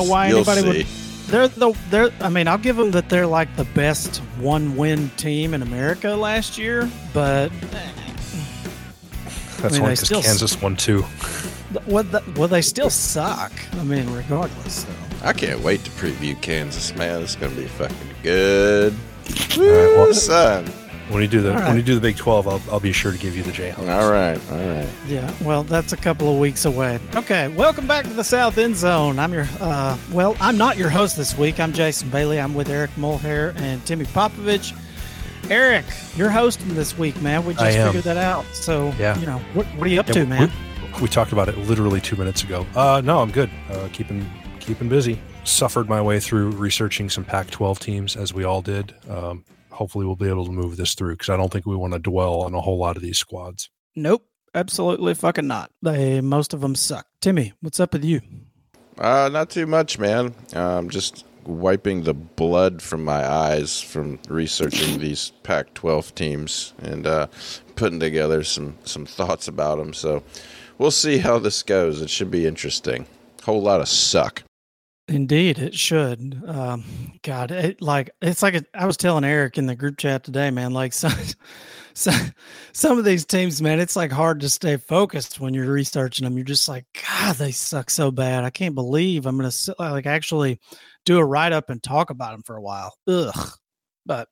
I, I don't know why you'll anybody see. would. They're the they're. I mean, I'll give them that they're like the best one-win team in America last year, but That's mean, only because still- Kansas won two. what? The, well, they still suck. I mean, regardless. So. I can't wait to preview Kansas, man. It's gonna be fucking good. right, Woo, well- son. When you do the All when you do the Big Twelve, I'll, I'll be sure to give you the Jayhawks. All right, all right. Yeah, well, that's a couple of weeks away. Okay, welcome back to the South End Zone. I'm your, uh, well, I'm not your host this week. I'm Jason Bailey. I'm with Eric Mulhair and Timmy Popovich. Eric, you're hosting this week, man. We just I am. figured that out. So, Yeah. you know, what, what are you up Yeah, to, man? We, we talked about it literally two minutes ago. Uh, no, I'm good. Uh, keeping keeping busy. Suffered my way through researching some Pac-12 teams, as we all did. Um, hopefully, we'll be able to move this through because I don't think we want to dwell on a whole lot of these squads. Nope, absolutely fucking not. They most of them suck. Timmy, what's up with you? Uh, not too much, man. Um, just wiping the blood from my eyes from researching these Pac-12 teams and uh, putting together some some thoughts about them. So we'll see how this goes. It should be interesting. Whole lot of suck. Indeed, it should. Um, God, it like it's like a, I was telling Eric in the group chat today, man. Like some, some, some of these teams, man, it's like hard to stay focused when you're researching them. You're just like, God, they suck so bad. I can't believe I'm gonna like actually do a write up and talk about them for a while. Ugh. But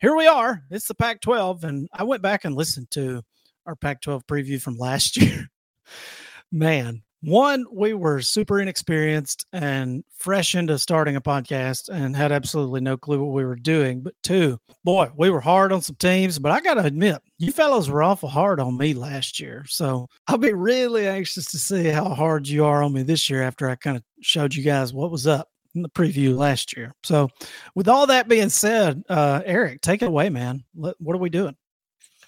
here we are. It's the Pac-12, and I went back and listened to our Pac-12 preview from last year. Man, one, we were super inexperienced and fresh into starting a podcast and had absolutely no clue what we were doing. But two, boy, we were hard on some teams. But I got to admit, you fellows were awful hard on me last year. So I'll be really anxious to see how hard you are on me this year after I kind of showed you guys what was up in the preview last year. So, with all that being said, uh, Eric, take it away, man. What are we doing?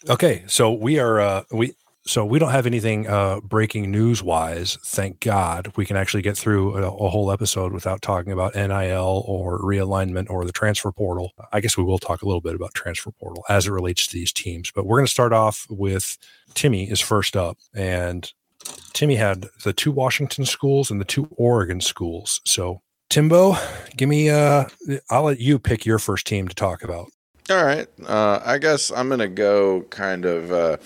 Okay, so we are uh, we so we don't have anything uh, breaking news wise. Thank God we can actually get through a, a whole episode without talking about NIL or realignment or the transfer portal. I guess we will talk a little bit about transfer portal as it relates to these teams, but we're going to start off with Timmy is first up, and Timmy had the two Washington schools and the two Oregon schools. So Timbo, give me uh, I'll let you pick your first team to talk about. All right. Uh, I guess I'm gonna go kind of uh,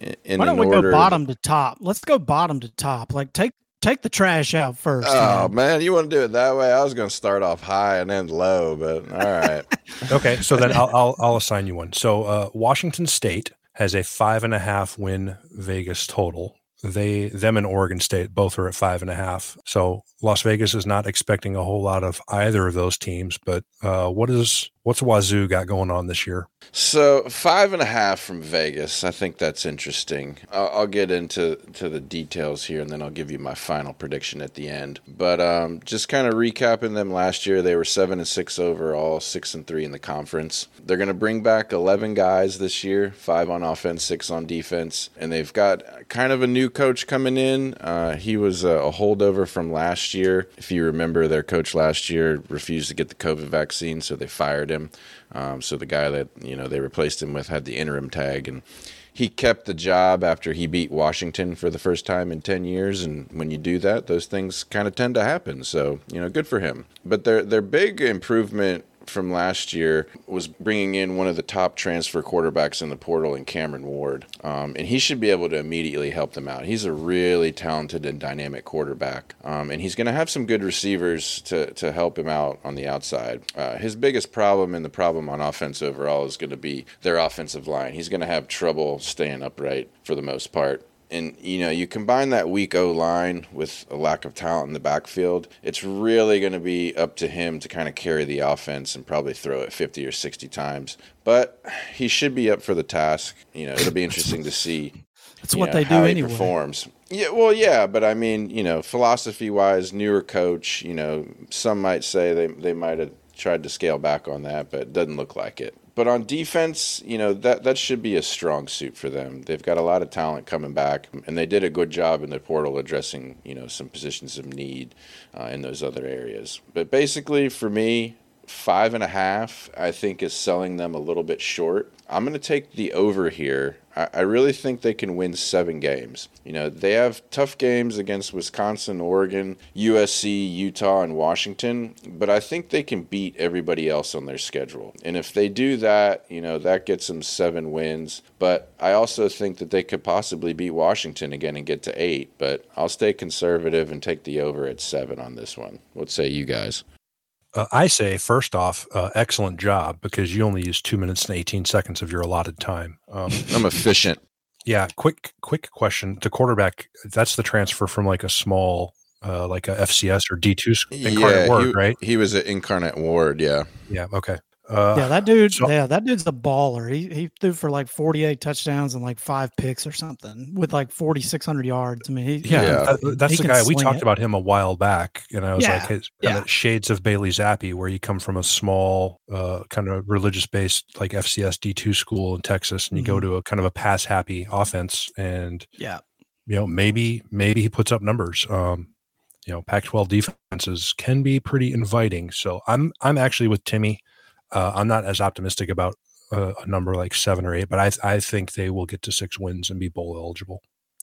in- in Why don't an we order. go bottom to top? Let's go bottom to top. Like take take the trash out first. Oh man. man, you want to do it that way? I was gonna start off high and end low, but all right. Okay, so then I'll, I'll I'll assign you one. So uh, Washington State has a five and a half win Vegas total. They them and Oregon State both are at five and a half. So Las Vegas is not expecting a whole lot of either of those teams. But uh, what is what's Wazoo got going on this year? So five and a half from Vegas. I think that's interesting. I'll, I'll get into to the details here, and then I'll give you my final prediction at the end. But um, just kind of recapping them last year, they were seven and six overall, six and three in the conference. They're going to bring back eleven guys this year, five on offense, six on defense, and they've got kind of a new coach coming in. Uh, he was a, a holdover from last year. If you remember, their coach last year refused to get the COVID vaccine, so they fired him. Um, so the guy that you know they replaced him with had the interim tag, and he kept the job after he beat Washington for the first time in ten years. And when you do that, those things kind of tend to happen. So you know, good for him. But their their big improvement from last year was bringing in one of the top transfer quarterbacks in the portal in Cameron Ward. Um, and he should be able to immediately help them out. He's a really talented and dynamic quarterback. Um, and he's going to have some good receivers to, to help him out on the outside. Uh, his biggest problem and the problem on offense overall is going to be their offensive line. He's going to have trouble staying upright for the most part and you know you combine that weak O line with a lack of talent in the backfield, it's really going to be up to him to kind of carry the offense and probably throw it 50 or 60 times. But he should be up for the task. You know, it'll be interesting to see. That's what know, they do how he anyway. performs. Yeah, well, yeah, but I mean, you know, philosophy wise, newer coach. You know, some might say they they might have tried to scale back on that, but it doesn't look like it. But on defense, you know that that should be a strong suit for them. They've got a lot of talent coming back, and they did a good job in the portal addressing you know some positions of need uh, in those other areas. But basically, for me, five and a half, I think, is selling them a little bit short. I'm going to take the over here. I, really think they can win seven games. You know, they have tough games against Wisconsin, Oregon, USC, Utah, and Washington, but I think they can beat everybody else on their schedule. And if they do that, you know, that gets them seven wins. But I also think that they could possibly beat Washington again and get to eight. But I'll stay conservative and take the over at seven on this one. What say you guys? Uh, I say, first off, uh, excellent job because you only use two minutes and 18 seconds of your allotted time. Um, I'm efficient. Yeah. Quick, quick question. The quarterback, that's the transfer from like a small, uh, like a FCS or D2 incarnate yeah, word, he, right? He was an Incarnate Word. Yeah. Yeah. Okay. Uh, yeah, that dude. So, yeah, that dude's a baller. He he threw for like forty eight touchdowns and like five picks or something with like forty six hundred yards. I mean, he, yeah, yeah. That, that's the guy we talked it. about him a while back, and I was yeah, like, his, yeah. shades of Bailey Zappe, where you come from a small, uh, kind of religious based like FCS D two school in Texas, and you mm-hmm. go to a kind of a pass happy offense, and yeah, you know, maybe maybe he puts up numbers. Um, you know, Pac twelve defenses can be pretty inviting. So I'm I'm actually with Timmy. Uh, I'm not as optimistic about a, a, number like seven or eight, but I I think they will get to six wins and be bowl eligible.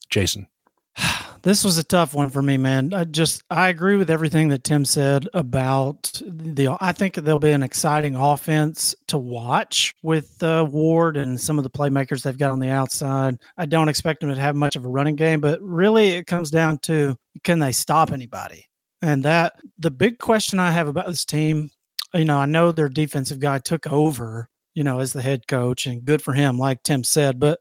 Jason, this was a tough one for me, man. I just I agree with everything that Tim said about the. I think there'll be an exciting offense to watch with uh, Ward and some of the playmakers they've got on the outside. I don't expect them to have much of a running game, but really it comes down to can they stop anybody? And that the big question I have about this team you know, I know their defensive guy took over, you know, as the head coach, and good for him, like Tim said. But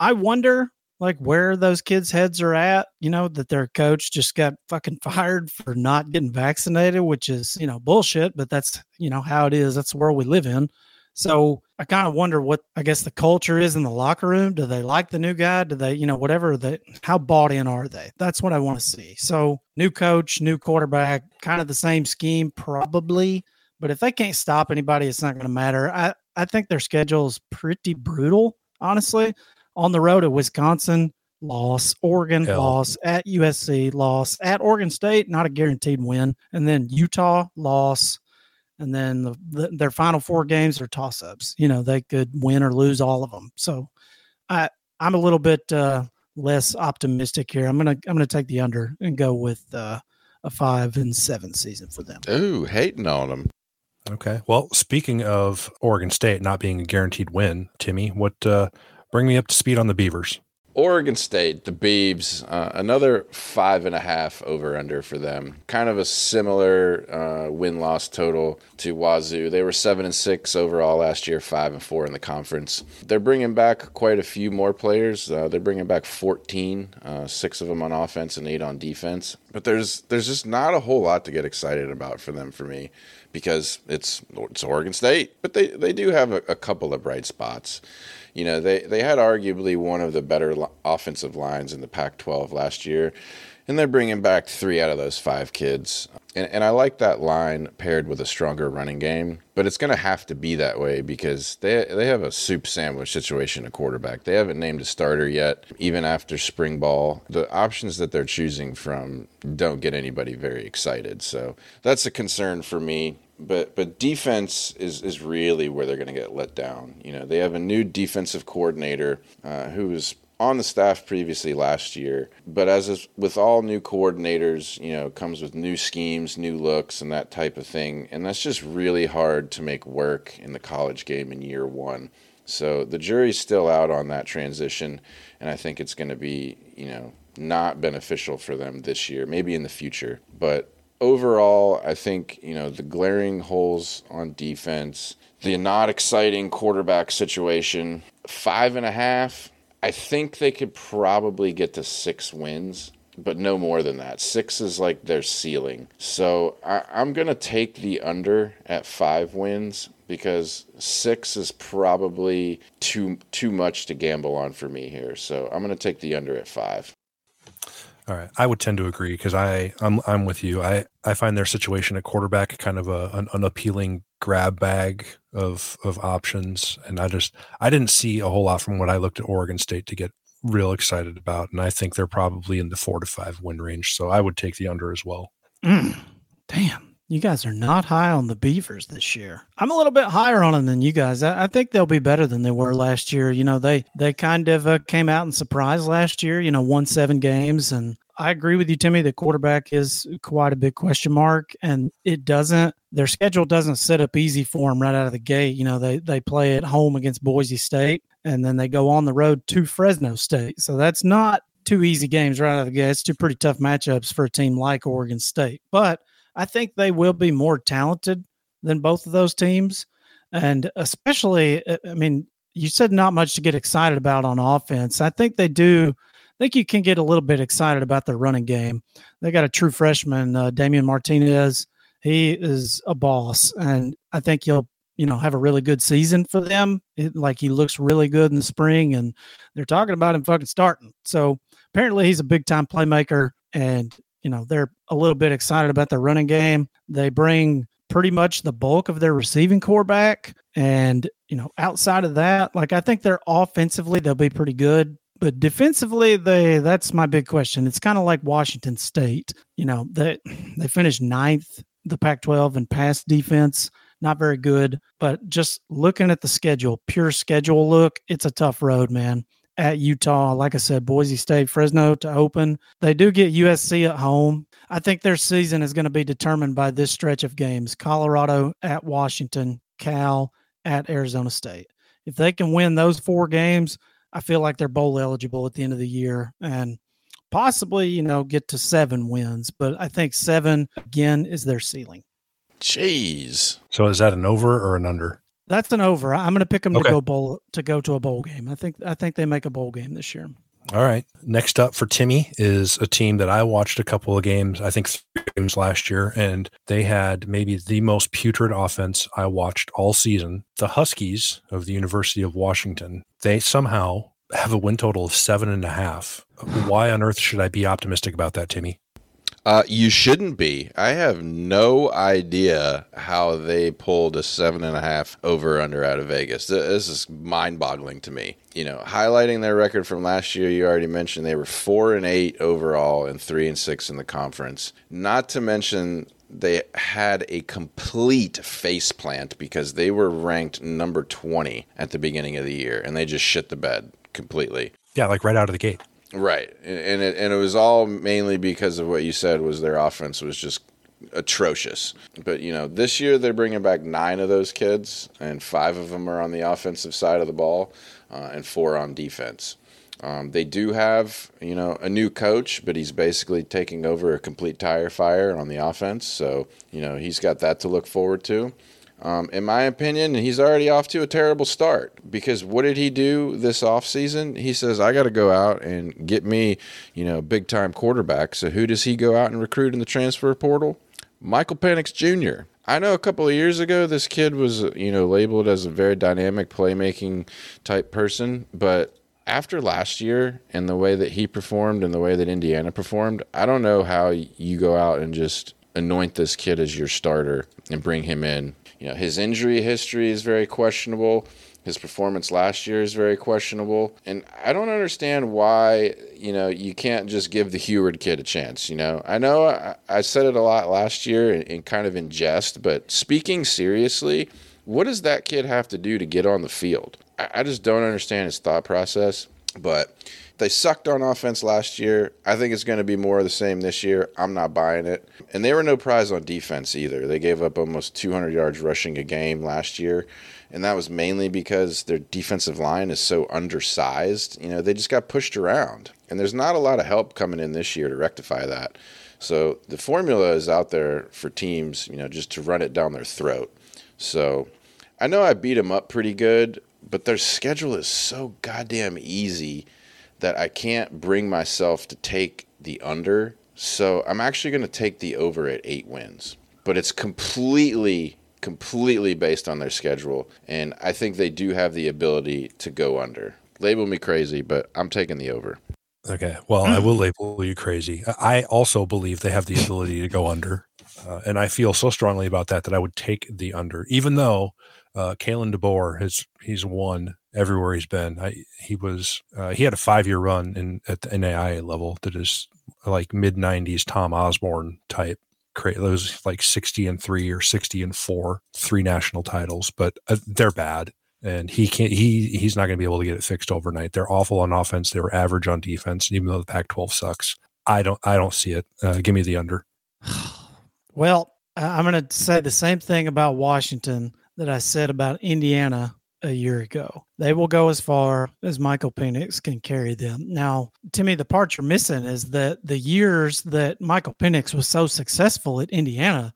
I wonder, like, where those kids' heads are at. You know, that their coach just got fucking fired for not getting vaccinated, which is, you know, bullshit. But that's, you know, how it is. That's the world we live in. So I kind of wonder what I guess the culture is in the locker room. Do they like the new guy? Do they, you know, whatever they, how bought in are they? That's what I want to see. So new coach, new quarterback, kind of the same scheme, probably. But if they can't stop anybody, it's not going to matter. I, I think their schedule is pretty brutal, honestly. On the road at Wisconsin, loss, Oregon, Hell. loss, at USC, loss, at Oregon State, not a guaranteed win, and then Utah, loss, and then the, the, their final four games are toss ups. You know, they could win or lose all of them. So I, I'm a little bit uh, less optimistic here. I'm gonna I'm gonna take the under and go with uh, a five and seven season for them. Ooh, hating on them. Okay. Well, speaking of Oregon State not being a guaranteed win, Timmy, what uh, bring me up to speed on the Beavers? Oregon State, the Beavs, uh, another five and a half over under for them. Kind of a similar uh, win loss total to Wazoo. They were seven and six overall last year, five and four in the conference. They're bringing back quite a few more players. Uh, they're bringing back 14, uh, six of them on offense and eight on defense. But there's there's just not a whole lot to get excited about for them for me because it's it's Oregon State, but they they do have a, a couple of bright spots. You know, they they had arguably one of the better offensive lines in the Pac-12 last year, and they're bringing back three out of those five kids. And, and I like that line paired with a stronger running game, but it's going to have to be that way because they they have a soup sandwich situation at quarterback. They haven't named a starter yet, even after spring ball. The options that they're choosing from don't get anybody very excited. So that's a concern for me but but defense is is really where they're going to get let down. You know, they have a new defensive coordinator uh, who was on the staff previously last year, but as is with all new coordinators, you know, comes with new schemes, new looks, and that type of thing, and that's just really hard to make work in the college game in year one. So the jury's still out on that transition, and I think it's going to be, you know, not beneficial for them this year, maybe in the future, but overall, I think you know the glaring holes on defense, the not exciting quarterback situation, five and a half. I think they could probably get to six wins, but no more than that. Six is like their ceiling. So I, am gonna take the under at five wins because six is probably too too much to gamble on for me here. So I'm gonna take the under at five. All right, I would tend to agree because I I'm I'm with you. I I find their situation at quarterback kind of a an unappealing grab bag of of options, and I just I didn't see a whole lot from what I looked at Oregon State to get real excited about, and I think they're probably in the four to five win range. So I would take the under as well. Mm, damn, You guys are not high on the Beavers this year. I'm a little bit higher on them than you guys. I, I think they'll be better than they were last year. You know, they they kind of uh, came out and surprised last year. You know, won seven games, and I agree with you, Timmy. The quarterback is quite a big question mark, and it doesn't. Their schedule doesn't set up easy for them right out of the gate. You know, they they play at home against Boise State, and then they go on the road to Fresno State. So that's not two easy games right out of the gate. It's two pretty tough matchups for a team like Oregon State, but I think they will be more talented than both of those teams. And especially, uh, I mean, you said not much to get excited about on offense. I think they do. I think you can get a little bit excited about their running game. They got a true freshman, uh, Damien Martinez. He is a boss, and I think he'll, you know, have a really good season for them. It, like he looks really good in the spring, and they're talking about him fucking starting. So apparently, he's a big time playmaker, and you know, they're a little bit excited about their running game. They bring pretty much the bulk of their receiving corps back. And, you know, outside of that, like I think they're offensively, they'll be pretty good. But defensively, they that's my big question. It's kind of like Washington State. You know, they they finished ninth, the Pac 12 in pass defense. Not very good. But just looking at the schedule, pure schedule look, it's a tough road, man at Utah. Like I said, Boise State, Fresno to open. They do get USC at home. I think their season is going to be determined by this stretch of games Colorado at Washington, Cal at Arizona State. If they can win those four games, I feel like they're bowl eligible at the end of the year and possibly, you know, get to seven wins. But I think seven, again, is their ceiling. Jeez. So is that an over or an under? That's an over. I'm going to pick them okay. to go bowl to go to a bowl game. I think I think they make a bowl game this year. All right. Next up for Timmy is a team that I watched a couple of games, I think three games last year, and they had maybe the most putrid offense I watched all season. The Huskies of the University of Washington. They somehow have a win total of seven and a half. Why on earth should I be optimistic about that, Timmy? Uh, you shouldn't be. I have no idea how they pulled a seven and a half over under out of Vegas. This is mind boggling to me. You know, highlighting their record from last year, you already mentioned they were four and eight overall and three and six in the conference. Not to mention they had a complete face plant because they were ranked number 20 at the beginning of the year and they just shit the bed completely. Yeah, like right out of the gate. Right, and it and it was all mainly because of what you said was their offense was just atrocious. But you know, this year they're bringing back nine of those kids, and five of them are on the offensive side of the ball, uh, and four on defense. Um, they do have, you know, a new coach, but he's basically taking over a complete tire fire on the offense. So, you know, he's got that to look forward to. Um, in my opinion, he's already off to a terrible start because what did he do this offseason? He says, I got to go out and get me, you know, big time quarterback. So who does he go out and recruit in the transfer portal? Michael Penix Jr. I know a couple of years ago this kid was, you know, labeled as a very dynamic playmaking type person, but after last year and the way that he performed and the way that Indiana performed, I don't know how you go out and just anoint this kid as your starter and bring him in you know, his injury history is very questionable. His performance last year is very questionable. And I don't understand why, you know, you can't just give the Huard kid a chance. You know, I know I, I said it a lot last year and, in kind of in jest, but speaking seriously, what does that kid have to do to get on the field? I, I just don't understand his thought process. But they sucked on offense last year. I think it's going to be more of the same this year. I'm not buying it. And they were no prize on defense either. They gave up almost 200 yards rushing a game last year. And that was mainly because their defensive line is so undersized. You know, they just got pushed around. And there's not a lot of help coming in this year to rectify that. So the formula is out there for teams, you know, just to run it down their throat. So I know I beat them up pretty good, but their schedule is so goddamn easy that I can't bring myself to take the under. So I'm actually going to take the over at eight wins. But it's completely, completely based on their schedule. And I think they do have the ability to go under. Label me crazy, but I'm taking the over. Okay. Well, I will label you crazy. I also believe they have the ability to go under. Uh, and I feel so strongly about that that I would take the under, even though uh, Kalen DeBoer has he's won everywhere he's been. I, he was uh, he had a five year run in at the NAIA level that is like mid '90s Tom Osborne type. Cra- those like 60 and 3 or 60 and 4 three national titles but uh, they're bad. And he can't he he's not going to be able to get it fixed overnight. They're awful on offense. They were average on defense even though the pac 12 sucks. I don't i don't see it. Uh, give me the under. Well i'm going to say the same thing about washington that i said about indiana a year ago. They will go as far as Michael Penix can carry them. Now, to me, the part you're missing is that the years that Michael Penix was so successful at Indiana,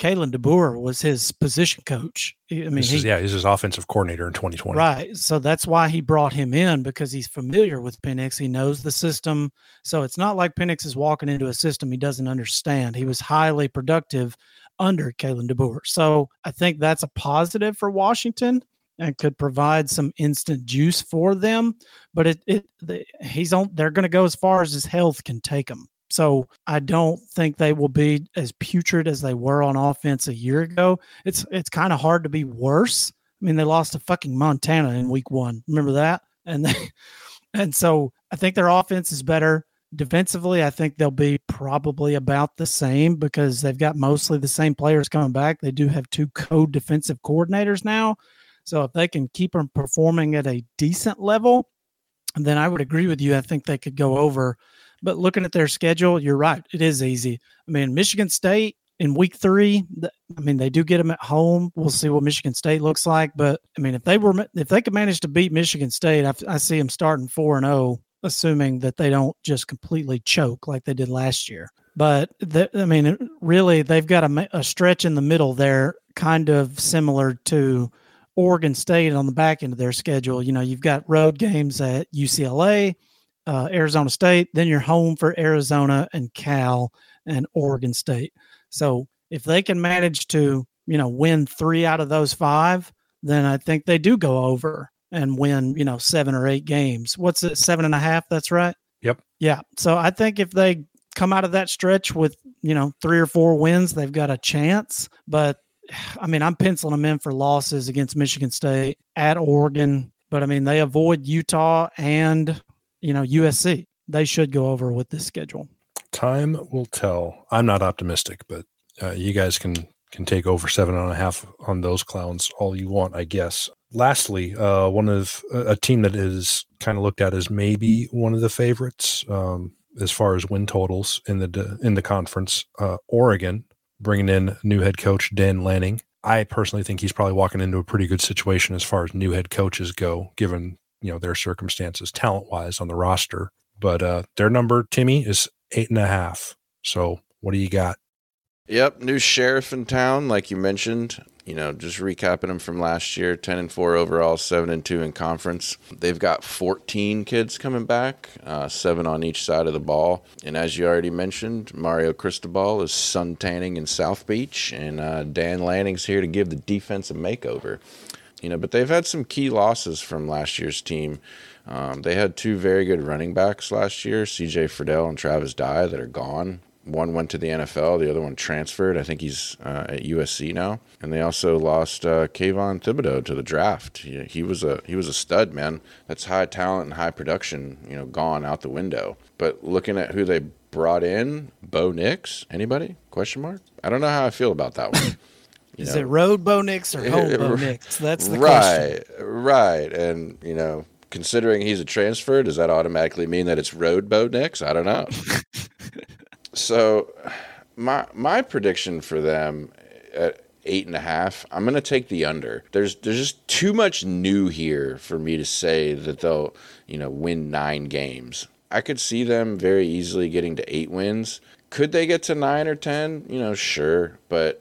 Kalen DeBoer was his position coach. I mean, he, is, yeah, he's his offensive coordinator in 2020. Right. So that's why he brought him in because he's familiar with Penix. He knows the system. So it's not like Penix is walking into a system he doesn't understand. He was highly productive under Kalen DeBoer. So I think that's a positive for Washington and could provide some instant juice for them. But it, it the, he's on. They're going to go as far as his health can take him. So I don't think they will be as putrid as they were on offense a year ago. It's it's kind of hard to be worse. I mean, they lost to fucking Montana in week one. Remember that? And they, and so I think their offense is better. Defensively, I think they'll be probably about the same because they've got mostly the same players coming back. They do have two co-defensive coordinators now. So if they can keep them performing at a decent level, then I would agree with you. I think they could go over. But looking at their schedule, you're right. It is easy. I mean, Michigan State in week three, I mean, they do get them at home. We'll see what Michigan State looks like. But I mean, if they were, if they could manage to beat Michigan State, I, I see them starting four and zero, oh, assuming that they don't just completely choke like they did last year. But the, I mean, really, they've got a, a stretch in the middle there, kind of similar to Oregon State on the back end of their schedule. You know, you've got road games at UCLA, uh, Arizona State, then you're home for Arizona and Cal and Oregon State. So if they can manage to, you know, win three out of those five, then I think they do go over and win, you know, seven or eight games. What's it, seven and a half? That's right. Yep. Yeah. So I think if they come out of that stretch with, you know, three or four wins, they've got a chance. But I mean, I'm penciling them in for losses against Michigan State at Oregon, but I mean, they avoid Utah and, you know, USC. They should go over with this schedule. Time will tell. I'm not optimistic, but uh, you guys can can take over seven and a half on those clowns all you want, I guess. Lastly, uh, one of a team that is kind of looked at as maybe one of the favorites um, as far as win totals in the in the conference, uh, Oregon bringing in new head coach Dan Lanning. I personally think he's probably walking into a pretty good situation as far as new head coaches go, given you know their circumstances, talent wise on the roster. But uh, their number, Timmy, is eight and a half. So what do you got? Yep, new sheriff in town, like you mentioned you know, just recapping them from last year 10 and 4 overall, 7 and 2 in conference. They've got 14 kids coming back, uh, seven on each side of the ball. And as you already mentioned, Mario Cristobal is sun tanning in South Beach, and uh, Dan Lanning's here to give the defense a makeover. You know, but they've had some key losses from last year's team. Um, they had two very good running backs last year, CJ Verdell and Travis Dye, that are gone one went to the NFL, the other one transferred. I think he's uh, at USC now. And they also lost uh, Kayvon Thibodeaux to the draft. He, he, was a he was a stud, man. That's high talent and high production, you know, gone out the window. But looking at who they brought in, Bo Nix, anybody? Question mark. I don't know how I feel about that one. Is know. it road Bo Nix or home Bo Nix? That's the right, question. Right, And you know, considering he's a transfer, does that automatically mean that it's road Bo Nix? I don't know. So, my my prediction for them at eight and a half, I'm gonna take the under. There's there's just too much new here for me to say that they'll you know win nine games. I could see them very easily getting to eight wins. Could they get to nine or ten? You know, sure, but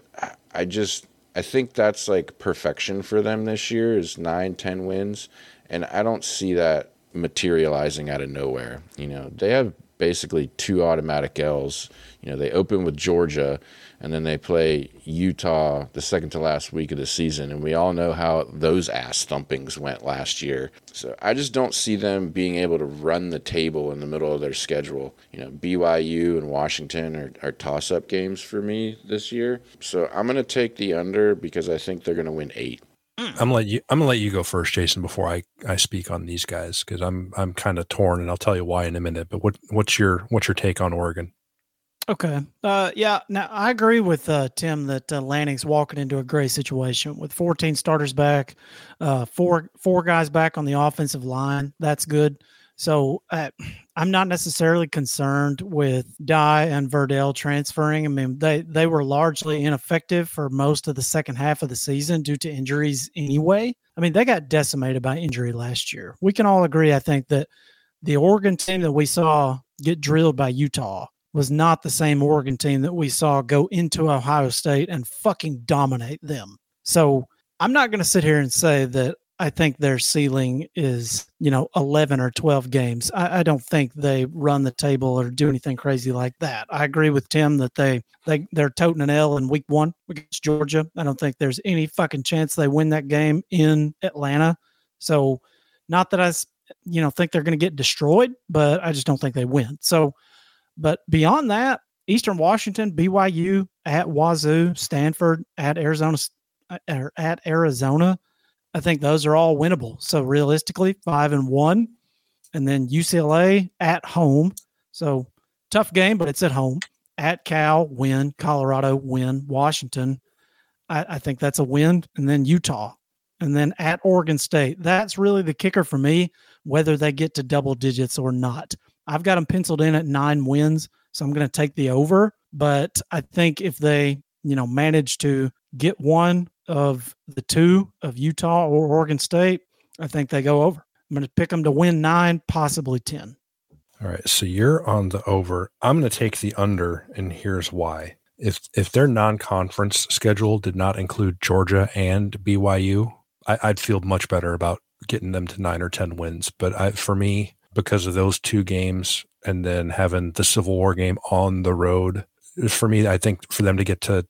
I just I think that's like perfection for them this year is nine, ten wins, and I don't see that materializing out of nowhere. You know, they have basically two automatic L's. You know, they open with Georgia and then they play Utah the second to last week of the season. And we all know how those ass thumpings went last year. So I just don't see them being able to run the table in the middle of their schedule. You know, BYU and Washington are, are toss up games for me this year. So I'm going to take the under because I think they're going to win eight. I'm gonna let you. I'm gonna let you go first, Jason, before I, I speak on these guys because I'm I'm kind of torn, and I'll tell you why in a minute. But what what's your what's your take on Oregon? Okay. Uh, yeah. Now I agree with uh, Tim that uh, Lanning's walking into a great situation with 14 starters back, uh, four four guys back on the offensive line. That's good. So uh, I'm not necessarily concerned with Dye and Verdell transferring. I mean, they they were largely ineffective for most of the second half of the season due to injuries anyway. I mean, they got decimated by injury last year. We can all agree, I think, that the Oregon team that we saw get drilled by Utah was not the same Oregon team that we saw go into Ohio State and fucking dominate them. So I'm not going to sit here and say that I think their ceiling is, you know, 11 or 12 games. I, I, don't think they run the table or do anything crazy like that. I agree with Tim that they, they, they're toting an L in week one against Georgia. I don't think there's any fucking chance they win that game in Atlanta. So, not that I, you know, think they're going to get destroyed, but I just don't think they win. So, but beyond that, Eastern Washington, BYU at Wazoo, Stanford at Arizona, uh, at Arizona. I think those are all winnable. So realistically, five and one, and then UCLA at home. So tough game, but it's at home. At Cal, win. Colorado, win. Washington, I, I think that's a win. And then Utah, and then at Oregon State. That's really the kicker for me, whether they get to double digits or not. I've got them penciled in at nine wins, so I'm going to take the over. But I think if they, you know, manage to get one of the two of Utah or Oregon State, I think they go over. I'm going to pick them to win nine, possibly 10. All right. So you're on the over. I'm going to take the under, and here's why. If if their non-conference schedule did not include Georgia and BYU, I, would feel much better about getting them to nine or ten wins. But I, for me, because of those two games and then having the Civil War game on the road. For me, I think for them to get to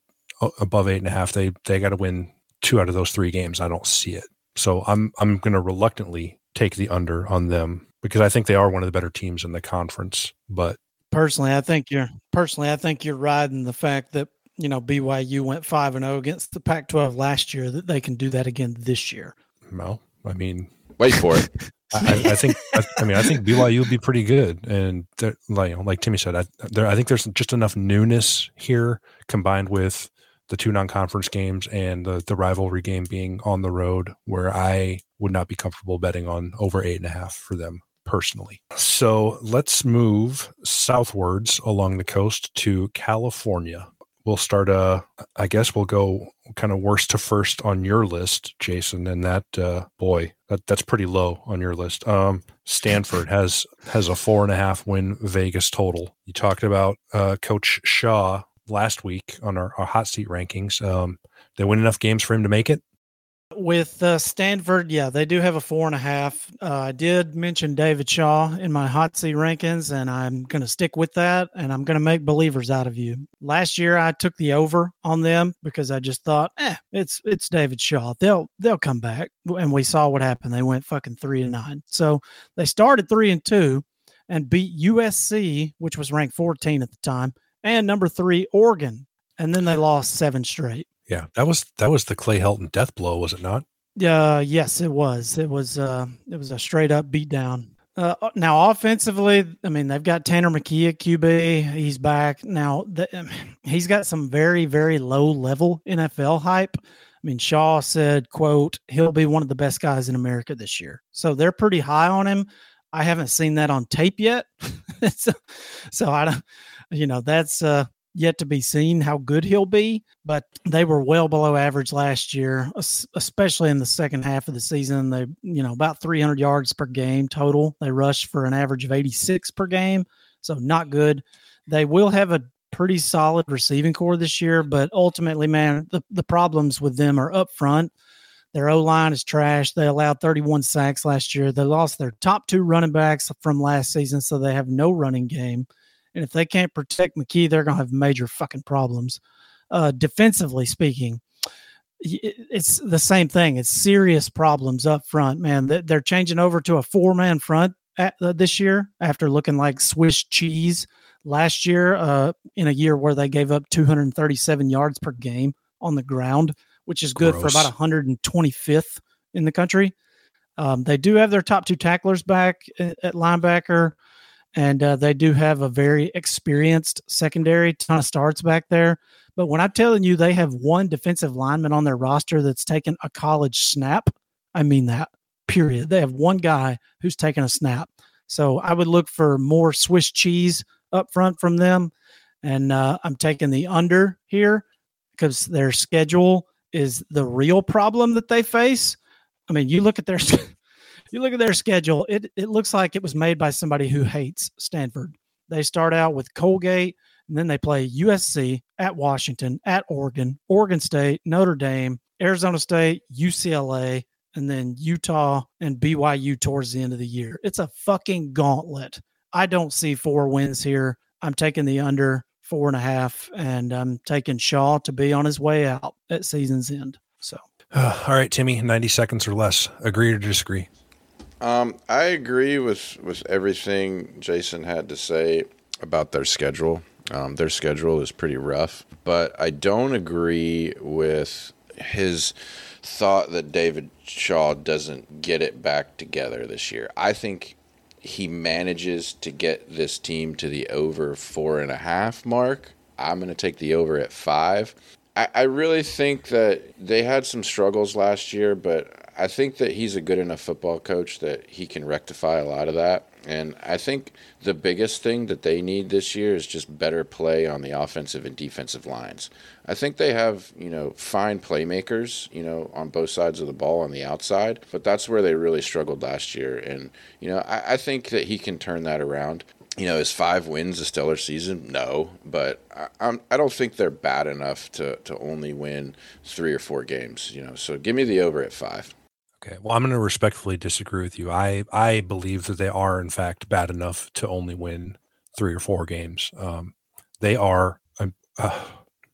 above eight and a half, they they got to win two out of those three games. I don't see it, so I'm I'm going to reluctantly take the under on them because I think they are one of the better teams in the conference. But personally, I think you're personally I think you're riding the fact that you know BYU went five and zero oh against the Pac-12 last year that they can do that again this year. Well, I mean, wait for it. I, I, think. I, I, mean, I think BYU will be pretty good, and like like Timmy said, I, there, I think there's just enough newness here combined with the two non-conference games and the the rivalry game being on the road, where I would not be comfortable betting on over eight and a half for them personally. So let's move southwards along the coast to California. We'll start. Uh, I guess we'll go kind of worst to first on your list, Jason, and that uh, boy, that, that's pretty low on your list. Um, Stanford has has a four and a half win Vegas total. You talked about uh, Coach Shaw last week on our, our hot seat rankings. Um, they win enough games for him to make it. With uh, Stanford, yeah, they do have a four and a half. Uh, I did mention David Shaw in my hot seat rankings, and I'm going to stick with that. And I'm going to make believers out of you. Last year, I took the over on them because I just thought, eh, it's it's David Shaw. They'll they'll come back, and we saw what happened. They went fucking three and nine. So they started three and two, and beat USC, which was ranked 14 at the time, and number three Oregon, and then they lost seven straight. Yeah, that was that was the Clay Helton death blow, was it not? Yeah, uh, yes, it was. It was uh it was a straight up beat down. Uh, uh, now offensively, I mean they've got Tanner McKee at QB. He's back now. The, um, he's got some very very low level NFL hype. I mean Shaw said, "quote He'll be one of the best guys in America this year." So they're pretty high on him. I haven't seen that on tape yet, so, so I don't. You know that's uh yet to be seen how good he'll be, but they were well below average last year, especially in the second half of the season. They, you know, about 300 yards per game total. They rushed for an average of 86 per game, so not good. They will have a pretty solid receiving corps this year, but ultimately, man, the, the problems with them are up front. Their O line is trash. They allowed 31 sacks last year. They lost their top two running backs from last season, so they have no running game. And if they can't protect McKee, they're going to have major fucking problems. Uh, defensively speaking, it's the same thing. It's serious problems up front, man. They're changing over to a four man front at, uh, this year after looking like Swiss cheese last year, uh, in a year where they gave up 237 yards per game on the ground, which is good Gross. for about 125th in the country. Um, they do have their top two tacklers back at, at linebacker and uh, they do have a very experienced secondary, ton of starts back there. But when I'm telling you they have one defensive lineman on their roster that's taken a college snap, I mean that. Period. They have one guy who's taken a snap. So I would look for more Swiss cheese up front from them. And uh, I'm taking the under here because their schedule is the real problem that they face. I mean, you look at their you look at their schedule, it it looks like it was made by somebody who hates Stanford. They start out with Colgate, and then they play USC at Washington, at Oregon, Oregon State, Notre Dame, Arizona State, UCLA, and then Utah and BYU towards the end of the year. It's a fucking gauntlet. I don't see four wins here. I'm taking the under four and a half, and I'm taking Shaw to be on his way out at season's end. So, uh, all right, Timmy, 90 seconds or less. Agree or disagree? Um, I agree with with everything Jason had to say about their schedule. Um, their schedule is pretty rough, but I don't agree with his thought that David Shaw doesn't get it back together this year. I think he manages to get this team to the over four and a half mark. I'm going to take the over at five. I, I really think that they had some struggles last year, but I think that he's a good enough football coach that he can rectify a lot of that. And I think the biggest thing that they need this year is just better play on the offensive and defensive lines. I think they have, you know, fine playmakers, you know, on both sides of the ball on the outside, but that's where they really struggled last year. And, you know, I, I think that he can turn that around you know, is five wins a stellar season? No, but I, I'm, I don't think they're bad enough to, to only win three or four games. You know, so give me the over at five. Okay. Well, I'm going to respectfully disagree with you. I I believe that they are in fact bad enough to only win three or four games. Um, they are. Uh,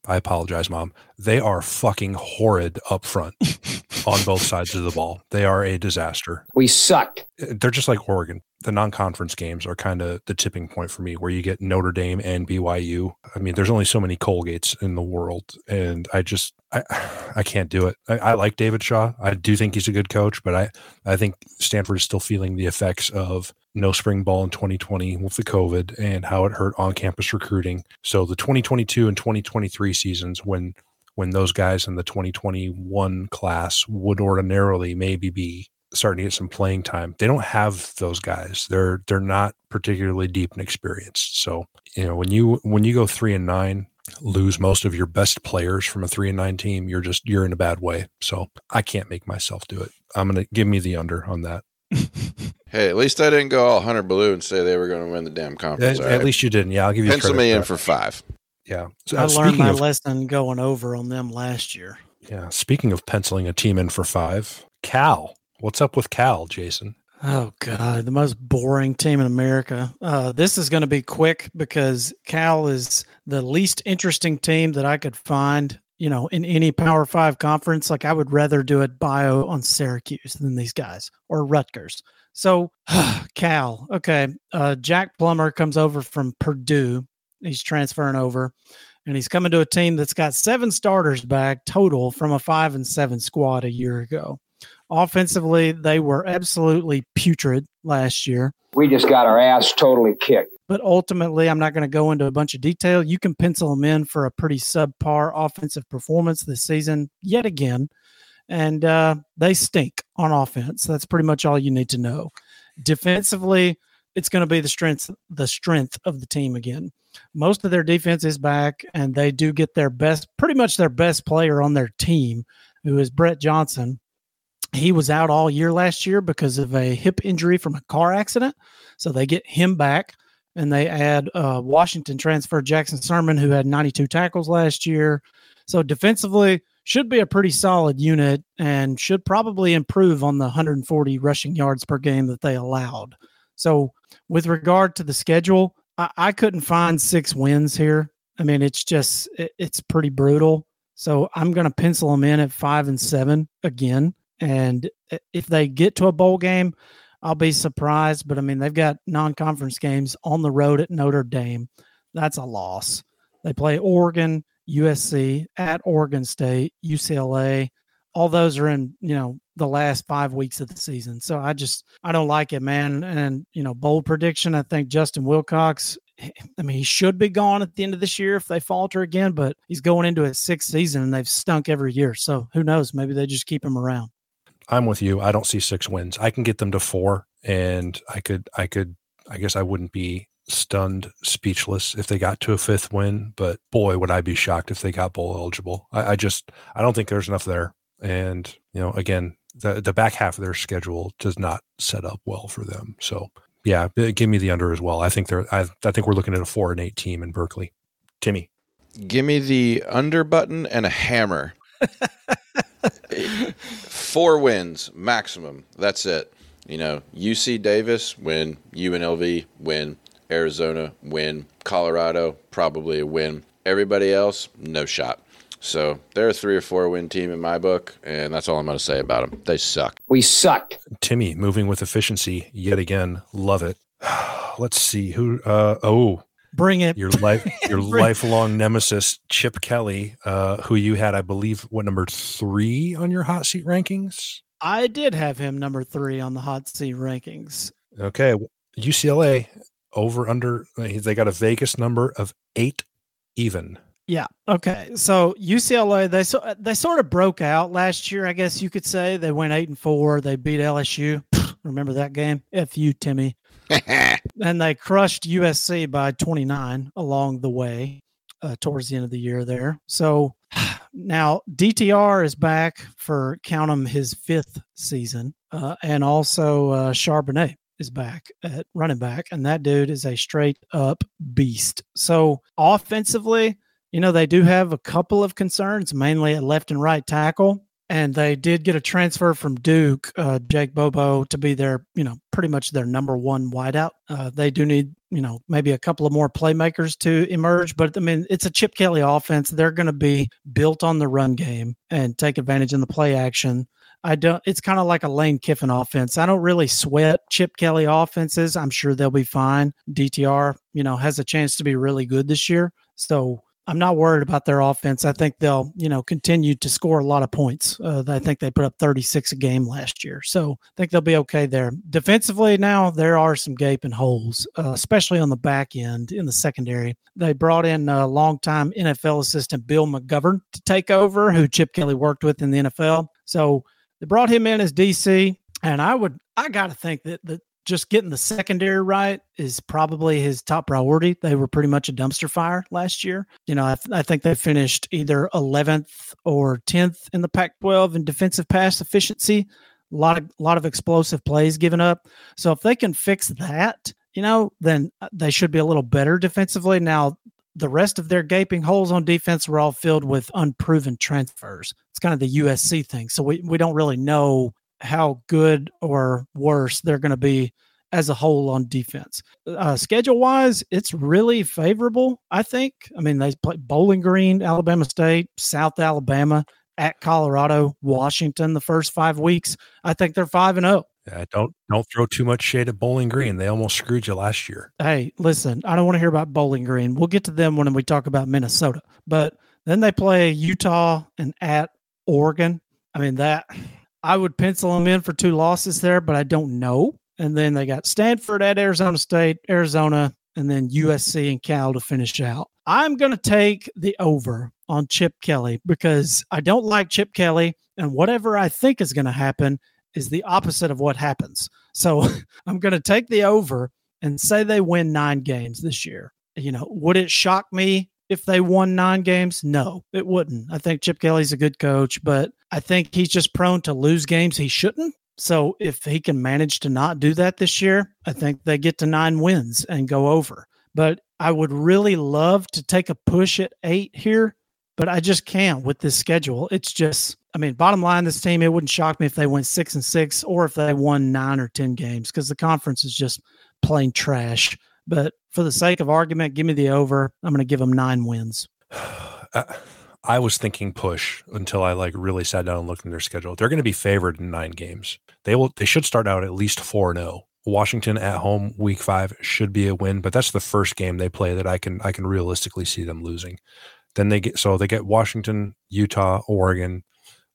I apologize, mom. They are fucking horrid up front on both sides of the ball. They are a disaster. We suck. They're just like Oregon. The non-conference games are kind of the tipping point for me, where you get Notre Dame and BYU. I mean, there's only so many Colgates in the world, and I just I I can't do it. I, I like David Shaw. I do think he's a good coach, but I I think Stanford is still feeling the effects of no spring ball in 2020 with the COVID and how it hurt on campus recruiting. So the 2022 and 2023 seasons when when those guys in the 2021 class would ordinarily maybe be starting to get some playing time. They don't have those guys. They're they're not particularly deep and experienced. So, you know, when you when you go 3 and 9, lose most of your best players from a 3 and 9 team, you're just you're in a bad way. So, I can't make myself do it. I'm going to give me the under on that. hey, at least I didn't go all Hunter Blue and say they were going to win the damn conference. At, at least you didn't. Yeah, I'll give you pencil me in for five. Yeah, so, I uh, learned my of, lesson going over on them last year. Yeah, speaking of penciling a team in for five, Cal. What's up with Cal, Jason? Oh God, the most boring team in America. Uh, this is going to be quick because Cal is the least interesting team that I could find you know, in any Power Five conference, like I would rather do a bio on Syracuse than these guys or Rutgers. So, Cal, okay. Uh, Jack Plummer comes over from Purdue. He's transferring over, and he's coming to a team that's got seven starters back total from a five and seven squad a year ago. Offensively, they were absolutely putrid last year. We just got our ass totally kicked. But ultimately, I'm not going to go into a bunch of detail. You can pencil them in for a pretty subpar offensive performance this season, yet again. And uh, they stink on offense. That's pretty much all you need to know. Defensively, it's going to be the strength the strength of the team again. Most of their defense is back, and they do get their best, pretty much their best player on their team, who is Brett Johnson, he was out all year last year because of a hip injury from a car accident. So they get him back and they add uh, Washington transfer Jackson Sirmon, who had 92 tackles last year. So defensively, should be a pretty solid unit and should probably improve on the 140 rushing yards per game that they allowed. So, with regard to the schedule, I, I couldn't find six wins here. I mean, it's just it, it's pretty brutal. So I'm going to pencil them in at five and seven again. And uh, if they get to a bowl game, I'll be surprised. But I mean, they've got non conference games on the road at Notre Dame. That's a loss. They play Oregon, USC, at Oregon State, UCLA, all those are in you know the last five weeks of the season. So I just I don't like it, man. And you know, bold prediction. I think Justin Wilcox. I mean, he should be gone at the end of this year if they falter again, but he's going into his sixth season and they've stunk every year. So who knows? Maybe they just keep him around. I'm with you. I don't see six wins. I can get them to four, and I could, I could, I guess I wouldn't be stunned, speechless if they got to a fifth win. But boy, would I be shocked if they got bowl eligible. I, I just, I don't think there's enough there. And you know, again, the the back half of their schedule does not set up well for them. So yeah, give me the under as well. I think they're, I, I think we're looking at a four and eight team in Berkeley. Timmy, give me the under button and a hammer. Four wins maximum. That's it. You know, UC Davis win, UNLV win, Arizona win, Colorado probably a win. Everybody else, no shot. So they're a three or four win team in my book, and that's all I'm going to say about them. They suck. We suck. Timmy moving with efficiency yet again. Love it. Let's see who. Uh, oh, Bring it. Your life, your lifelong nemesis, Chip Kelly, uh, who you had, I believe, what number three on your hot seat rankings? I did have him number three on the hot seat rankings. Okay, UCLA over under. They got a Vegas number of eight even. Yeah. Okay. So UCLA, they so they sort of broke out last year. I guess you could say they went eight and four. They beat LSU. Remember that game? F you, Timmy. and they crushed USC by 29 along the way uh, towards the end of the year there. So now DTR is back for count him his fifth season, uh, and also uh, Charbonnet is back at running back, and that dude is a straight up beast. So offensively, you know they do have a couple of concerns, mainly at left and right tackle and they did get a transfer from Duke, uh, Jake Bobo, to be their, you know, pretty much their number one wideout. Uh, they do need, you know, maybe a couple of more playmakers to emerge, but I mean, it's a Chip Kelly offense. They're going to be built on the run game and take advantage in the play action. I don't. It's kind of like a Lane Kiffin offense. I don't really sweat Chip Kelly offenses. I'm sure they'll be fine. DTR, you know, has a chance to be really good this year. So I'm not worried about their offense. I think they'll, you know, continue to score a lot of points. Uh, I think they put up 36 a game last year, so I think they'll be okay there. Defensively, now there are some gaping holes, uh, especially on the back end in the secondary. They brought in a longtime NFL assistant Bill McGovern to take over, who Chip Kelly worked with in the NFL. So they brought him in as DC, and I would, I got to think that that just getting the secondary right is probably his top priority. They were pretty much a dumpster fire last year. You know, I, th- I think they finished either 11th or 10th in the Pac-12 in defensive pass efficiency. A lot of lot of explosive plays given up. So if they can fix that, you know, then uh, they should be a little better defensively. Now, the rest of their gaping holes on defense were all filled with unproven transfers. It's kind of the USC thing. So we, we don't really know how good or worse they're going to be as a whole on defense. Uh, schedule wise, it's really favorable, I think. I mean, they play Bowling Green, Alabama State, South Alabama, at Colorado, Washington the first five weeks. I think they're five and zero. Oh. Yeah, don't don't throw too much shade at Bowling Green. They almost screwed you last year. Hey, listen, I don't want to hear about Bowling Green. We'll get to them when we talk about Minnesota. But then they play Utah and at Oregon. I mean that I would pencil them in for two losses there, but I don't know. And then they got Stanford at Arizona State, Arizona, and then USC and Cal to finish out. I'm going to take the over on Chip Kelly because I don't like Chip Kelly, and whatever I think is going to happen is the opposite of what happens. So I'm going to take the over and say they win nine games this year. You know, would it shock me if they won nine games? No, it wouldn't. I think Chip Kelly's a good coach, but I think he's just prone to lose games he shouldn't. So if he can manage to not do that this year, I think they get to nine wins and go over. But I would really love to take a push at eight here, but I just can't with this schedule. It's just, I mean, bottom line, this team, it wouldn't shock me if they went six and six or if they won nine or 10 games because the conference is just plain trash. But for the sake of argument, give me the over. I'm going to give them nine wins. Uh, I was thinking push until I like really sat down and looked at their schedule. They're going to be favored in nine games. They will. They should start out at least four zero. Oh. Washington at home, week five should be a win, but that's the first game they play that I can I can realistically see them losing. Then they get so they get Washington, Utah, Oregon,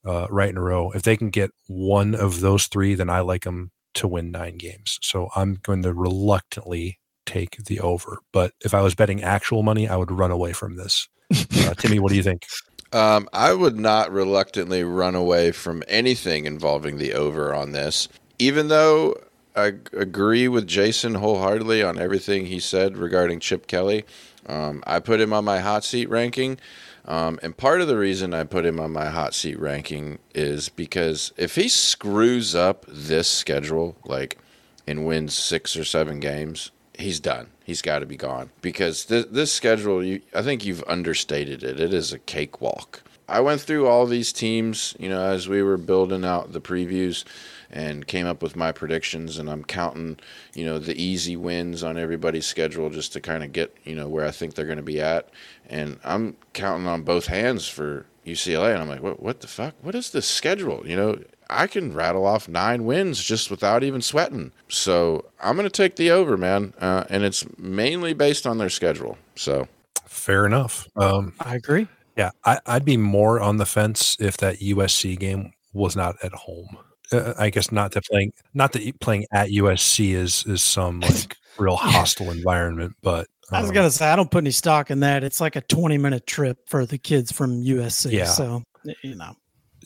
uh, right in a row. If they can get one of those three, then I like them to win nine games. So I'm going to reluctantly take the over. But if I was betting actual money, I would run away from this. Uh, Timmy, what do you think? Um, I would not reluctantly run away from anything involving the over on this, even though I agree with Jason wholeheartedly on everything he said regarding Chip Kelly. Um, I put him on my hot seat ranking. Um, and part of the reason I put him on my hot seat ranking is because if he screws up this schedule, like and wins six or seven games, he's done. He's got to be gone because th- this schedule, you, I think you've understated it. It is a cakewalk. I went through all these teams, you know, as we were building out the previews and came up with my predictions and I'm counting, you know, the easy wins on everybody's schedule just to kind of get, you know, where I think they're going to be at. And I'm counting on both hands for UCLA and I'm like, what what the fuck? What is this schedule? You know, I can rattle off nine wins just without even sweating. So I'm going to take the over, man. Uh, and it's mainly based on their schedule. So fair enough. Um, I agree. Yeah, I, would be more on the fence if that USC game was not at home. Uh, I guess not that playing, not that playing at USC is is some like real hostile environment, but um, I was um, gonna say I don't put any stock in that. It's like a twenty minute trip for the kids from USC. Yeah. So you know.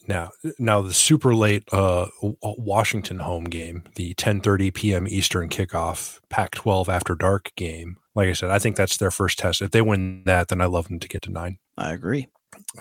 Now, now the super late uh, Washington home game, the 10:30 p.m. Eastern kickoff, Pac-12 after dark game. Like I said, I think that's their first test. If they win that, then I love them to get to nine. I agree.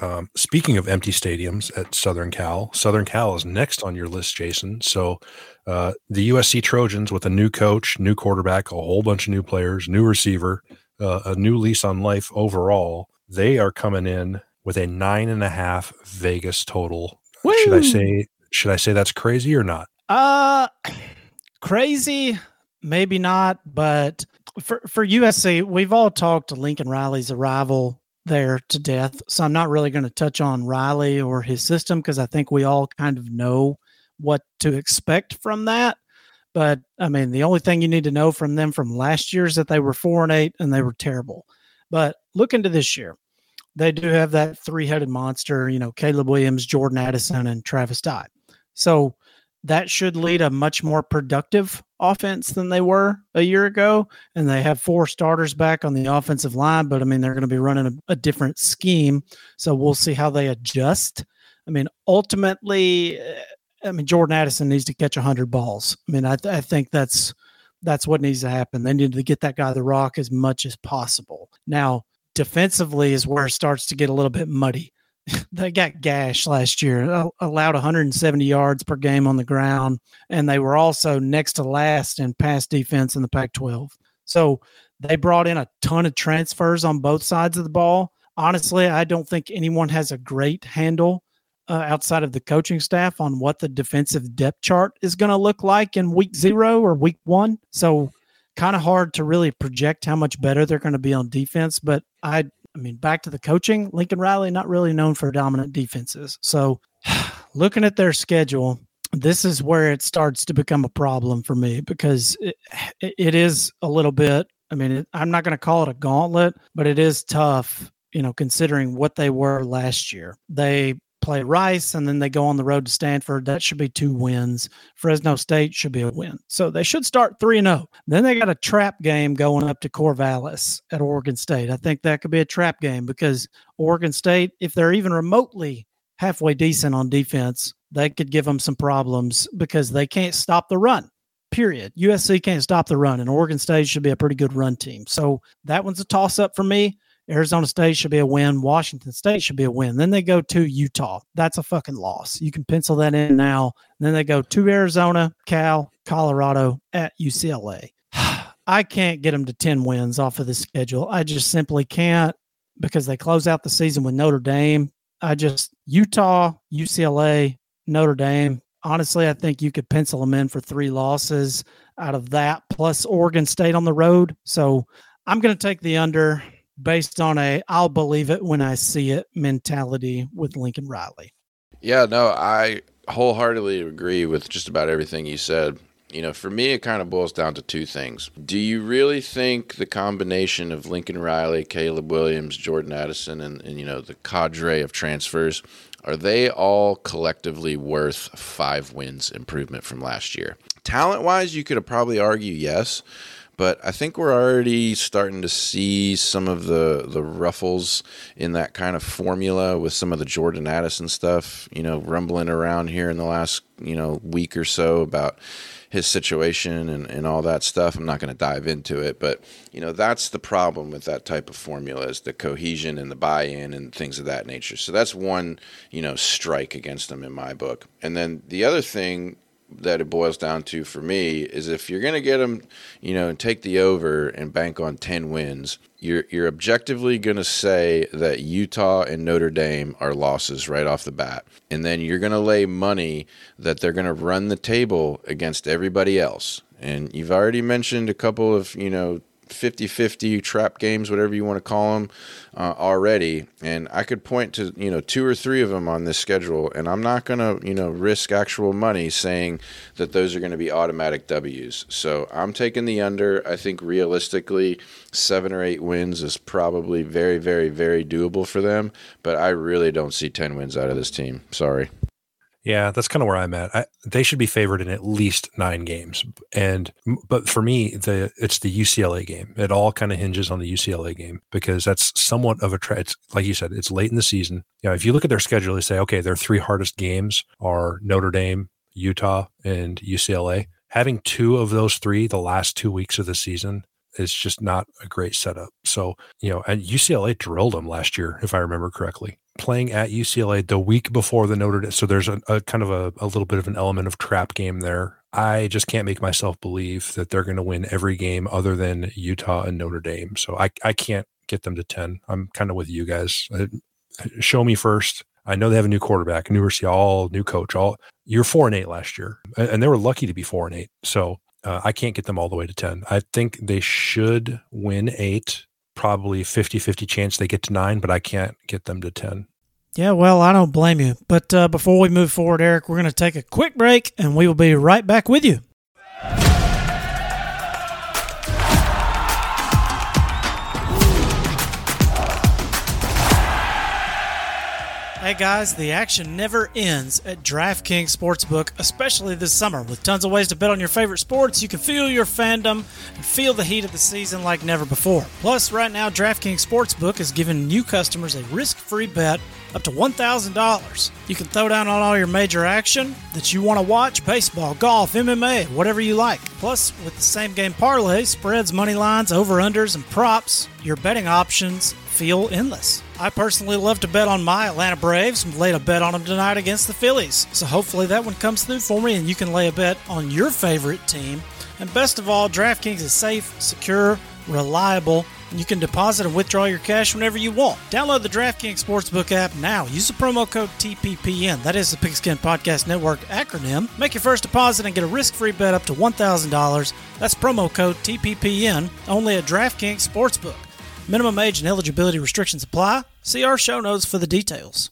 Um, speaking of empty stadiums at Southern Cal, Southern Cal is next on your list, Jason. So uh, the USC Trojans with a new coach, new quarterback, a whole bunch of new players, new receiver, uh, a new lease on life overall. They are coming in with a nine and a half Vegas total. Woo! Should I say? Should I say that's crazy or not? Uh, crazy, maybe not. But for for USC, we've all talked to Lincoln Riley's arrival there to death. So I'm not really going to touch on Riley or his system because I think we all kind of know what to expect from that. But I mean, the only thing you need to know from them from last year is that they were four and eight and they were terrible. But look into this year. They do have that three headed monster, you know, Caleb Williams, Jordan Addison, and Travis Dye. So that should lead a much more productive offense than they were a year ago. And they have four starters back on the offensive line, but I mean, they're going to be running a, a different scheme. So we'll see how they adjust. I mean, ultimately, eh, I mean, Jordan Addison needs to catch 100 balls. I mean, I, th- I think that's that's what needs to happen. They need to get that guy the rock as much as possible. Now, defensively is where it starts to get a little bit muddy. they got gashed last year, allowed 170 yards per game on the ground, and they were also next to last in pass defense in the Pac 12. So they brought in a ton of transfers on both sides of the ball. Honestly, I don't think anyone has a great handle uh, outside of the coaching staff on what the defensive depth chart is going to look like in week zero or week one. So, kind of hard to really project how much better they're going to be on defense. But I I mean, back to the coaching, Lincoln Riley not really known for dominant defenses. So, looking at their schedule, this is where it starts to become a problem for me because it, it is a little bit. I mean, it, I'm not going to call it a gauntlet, but it is tough, you know, considering what they were last year. They play Rice, and then they go on the road to Stanford. That should be two wins. Fresno State should be a win. So they should start 3 0. Then they got a trap game going up to Corvallis at Oregon State. I think that could be a trap game because Oregon State, if they're even remotely halfway decent on defense, they could give them some problems because they can't stop the run. Period. USC can't stop the run, and Oregon State should be a pretty good run team. So that one's a toss up for me. Arizona State should be a win. Washington State should be a win. Then they go to Utah. That's a fucking loss. You can pencil that in now. Then they go to Arizona, Cal, Colorado, at UCLA. I can't get them to 10 wins off of the schedule. I just simply can't because they close out the season with Notre Dame. I just, Utah, UCLA, Notre Dame. Honestly, I think you could pencil them in for three losses out of that, plus Oregon State on the road. So I'm going to take the under based on a I'll believe it when I see it mentality with Lincoln Riley. Yeah, no, I wholeheartedly agree with just about everything you said. You know, for me, it kind of boils down to two things. Do you really think the combination of Lincoln Riley, Caleb Williams, Jordan Addison, and, and you know, the cadre of transfers are they all collectively worth five wins improvement from last year? Talent wise, you could probably argue yes, but I think we're already starting to see some of the the ruffles in that kind of formula with some of the Jordan Addison stuff, you know, rumbling around here in the last, you know, week or so about his situation and, and all that stuff. I'm not going to dive into it, but you know that's the problem with that type of formula is the cohesion and the buy-in and things of that nature. So that's one you know strike against them in my book. And then the other thing that it boils down to for me is if you're going to get them, you know, and take the over and bank on 10 wins, you're you're objectively going to say that Utah and Notre Dame are losses right off the bat. And then you're going to lay money that they're going to run the table against everybody else. And you've already mentioned a couple of, you know, 50 50 trap games, whatever you want to call them, uh, already. And I could point to, you know, two or three of them on this schedule. And I'm not going to, you know, risk actual money saying that those are going to be automatic W's. So I'm taking the under. I think realistically, seven or eight wins is probably very, very, very doable for them. But I really don't see 10 wins out of this team. Sorry. Yeah, that's kind of where I'm at. I, they should be favored in at least nine games, and but for me, the it's the UCLA game. It all kind of hinges on the UCLA game because that's somewhat of a tra- it's like you said, it's late in the season. You know, if you look at their schedule, they say, okay, their three hardest games are Notre Dame, Utah, and UCLA. Having two of those three the last two weeks of the season is just not a great setup. So, you know, and UCLA drilled them last year, if I remember correctly playing at UCLA the week before the Notre Dame. So there's a, a kind of a, a, little bit of an element of trap game there. I just can't make myself believe that they're going to win every game other than Utah and Notre Dame. So I, I can't get them to 10. I'm kind of with you guys. Uh, show me first. I know they have a new quarterback, a new receiver, all new coach, all you're four and eight last year, and they were lucky to be four and eight. So uh, I can't get them all the way to 10. I think they should win eight probably 50 50 chance they get to nine, but I can't get them to 10. Yeah, well, I don't blame you. But uh, before we move forward, Eric, we're going to take a quick break and we will be right back with you. Hey guys, the action never ends at DraftKings Sportsbook, especially this summer. With tons of ways to bet on your favorite sports, you can feel your fandom and feel the heat of the season like never before. Plus, right now, DraftKings Sportsbook is giving new customers a risk free bet up to $1,000. You can throw down on all your major action that you want to watch baseball, golf, MMA, whatever you like. Plus, with the same game parlay, spreads, money lines, over unders, and props, your betting options feel endless. I personally love to bet on my Atlanta Braves and laid a bet on them tonight against the Phillies. So hopefully that one comes through for me and you can lay a bet on your favorite team. And best of all, DraftKings is safe, secure, reliable, and you can deposit and withdraw your cash whenever you want. Download the DraftKings Sportsbook app now. Use the promo code TPPN. That is the Pigskin Podcast Network acronym. Make your first deposit and get a risk-free bet up to $1,000. That's promo code TPPN only at DraftKings Sportsbook. Minimum age and eligibility restrictions apply. See our show notes for the details.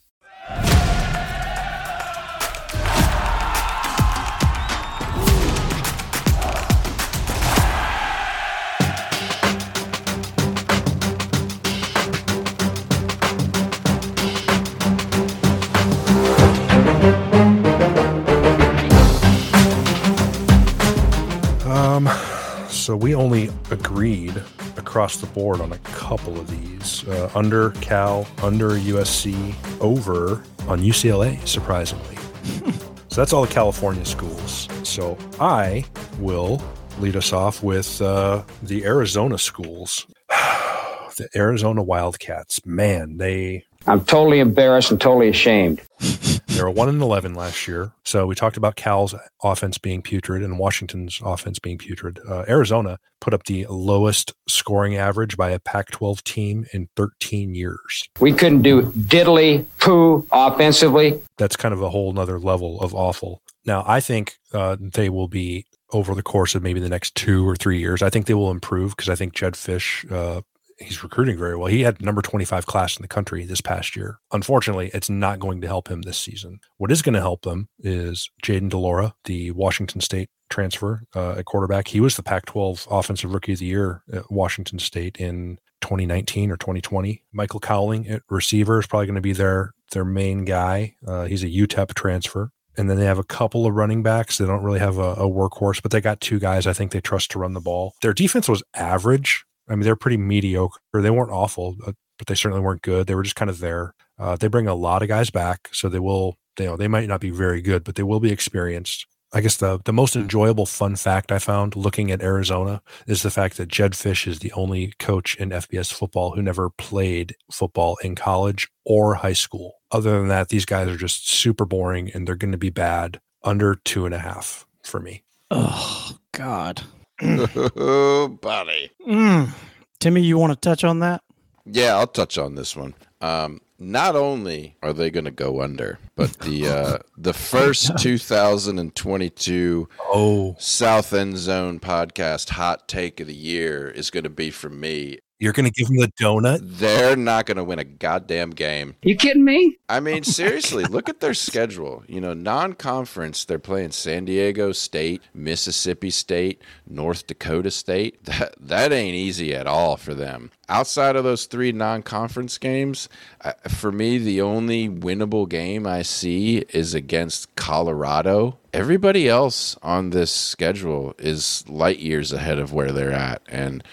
So we only agreed across the board on a couple of these uh, under Cal, under USC, over on UCLA, surprisingly. so that's all the California schools. So I will lead us off with uh, the Arizona schools. the Arizona Wildcats, man, they. I'm totally embarrassed and totally ashamed. They were one in eleven last year. So we talked about Cal's offense being putrid and Washington's offense being putrid. Uh, Arizona put up the lowest scoring average by a Pac-12 team in 13 years. We couldn't do diddly poo offensively. That's kind of a whole nother level of awful. Now I think uh, they will be over the course of maybe the next two or three years. I think they will improve because I think Jedd Fisch uh, he's recruiting very well. He had number 25 class in the country this past year. Unfortunately, it's not going to help him this season. What is going to help them is Jayden de Laura, the Washington State transfer uh, at quarterback. He was the Pac 12 Offensive Rookie of the Year at Washington State in 2019 or 2020. Michael Cowling at receiver is probably going to be their their main guy. Uh, he's a UTEP transfer. And then they have a couple of running backs. They don't really have a, a workhorse, but they got two guys I think they trust to run the ball. Their defense was average. I mean, they're pretty mediocre. They weren't awful, but they certainly weren't good. They were just kind of there. Uh, they bring a lot of guys back, so they will. You know, they might not be very good, but they will be experienced. I guess the the most enjoyable fun fact I found looking at Arizona is the fact that Jedd Fisch is the only coach in FBS football who never played football in college or high school. Other than that, these guys are just super boring and they're going to be bad. Under two and a half for me. Oh God, oh, buddy. mm. Timmy, you want to touch on that? Yeah, I'll touch on this one. Um, not only are they going to go under, but the uh, the first 2022 Oh, South End Zone podcast hot take of the year is going to be from me. You're going to give them the donut? They're not going to win a goddamn game. You kidding me? I mean, seriously, look at their schedule. You know, non conference, they're playing San Diego State, Mississippi State, North Dakota State. That, that ain't easy at all for them. Outside of those three non conference games, uh, for me, the only winnable game I see is against Colorado. Everybody else on this schedule is light years ahead of where they're at. And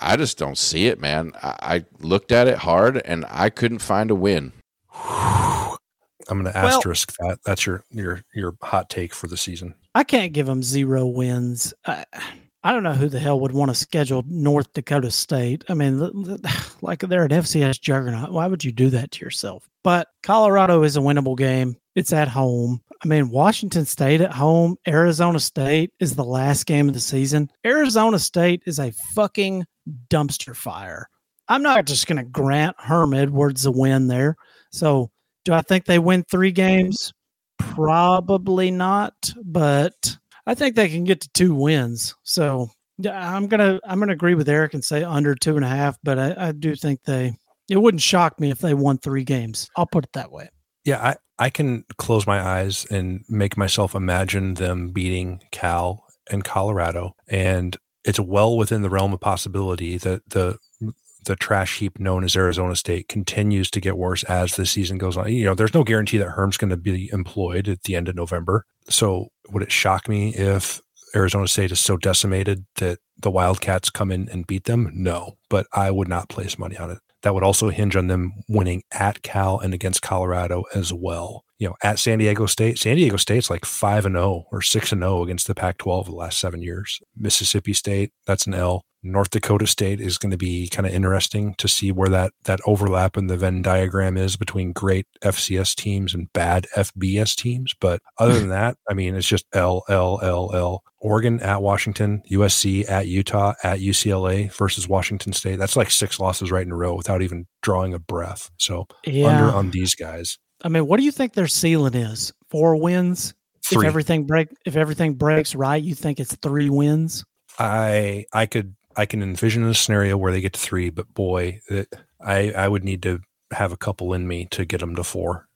I, I just don't see it, man. I, I looked at it hard and I couldn't find a win. I'm going to Well- asterisk that. That's your your your hot take for the season. I can't give them zero wins. I, I don't know who the hell would want to schedule North Dakota State. I mean, th- th- like they're an FCS juggernaut. Why would you do that to yourself? But Colorado is a winnable game. It's at home. I mean, Washington State at home. Arizona State is the last game of the season. Arizona State is a fucking dumpster fire. I'm not just going to grant Herm Edwards a win there. So, do I think they win three games? Probably not, but I think they can get to two wins. So I'm gonna I'm gonna agree with Eric and say under two and a half, but I, I do think they it wouldn't shock me if they won three games. I'll put it that way. Yeah, I, I can close my eyes and make myself imagine them beating Cal and Colorado. And it's well within the realm of possibility that the the trash heap known as Arizona State continues to get worse as the season goes on. You know, there's no guarantee that Herm's going to be employed at the end of November. So would it shock me if Arizona State is so decimated that the Wildcats come in and beat them? No, but I would not place money on it. That would also hinge on them winning at Cal and against Colorado as well. You know, at San Diego State, San Diego State's like 5 and 0 or 6 and 0 against the Pac 12 the last seven years. Mississippi State, that's an L. North Dakota State is going to be kind of interesting to see where that that overlap in the Venn diagram is between great FCS teams and bad FBS teams. But other than that, I mean, it's just L L L L. Oregon at Washington, USC at Utah, at UCLA versus Washington State. That's like six losses right in a row without even drawing a breath. So Yeah. under on these guys. I mean, what do you think their ceiling is? Four wins? Three. If everything break if everything breaks right, you think it's three wins? I I could I can envision a scenario where they get to three, but boy, it, I I would need to have a couple in me to get them to four.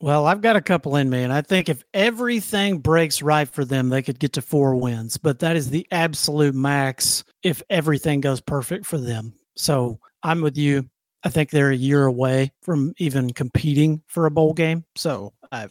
Well, I've got a couple in me, and I think if everything breaks right for them, they could get to four wins. But that is the absolute max if everything goes perfect for them. So I'm with you. I think they're a year away from even competing for a bowl game. So I,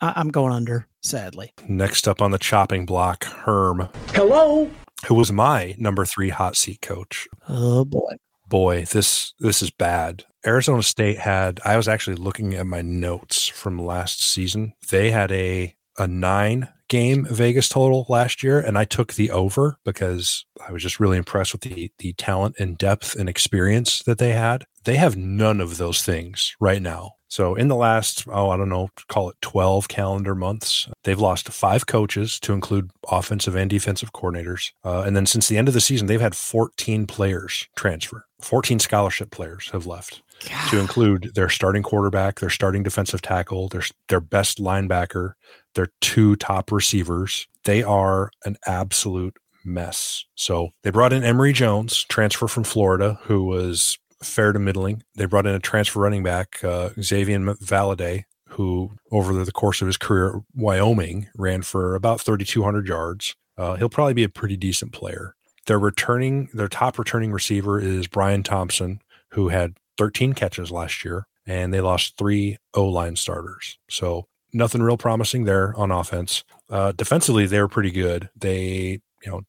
I I'm going under, sadly. Next up on the chopping block, Herm, Hello? Who was my number three hot seat coach. Oh boy. boy, this this is bad. Arizona State had I was actually looking at my notes from last season. They had a a 9 game Vegas total last year and I took the over because I was just really impressed with the the talent and depth and experience that they had. They have none of those things right now. So in the last, oh, I don't know, call it 12 calendar months, they've lost five coaches to include offensive and defensive coordinators. Uh, and then since the end of the season, they've had 14 players transfer. 14 scholarship players have left to include their starting quarterback, their starting defensive tackle, their their best linebacker, their two top receivers. They are an absolute mess. So they brought in Emory Jones, transfer from Florida, who was fair to middling. They brought in a transfer running back, uh, Xavier Valladay, who over the course of his career at Wyoming ran for about 3,200 yards. Uh, he'll probably be a pretty decent player. Their returning, their top returning receiver is Brian Thompson, who had 13 catches last year, and they lost three O line starters. So nothing real promising there on offense. Uh, defensively, they were pretty good. They, you know,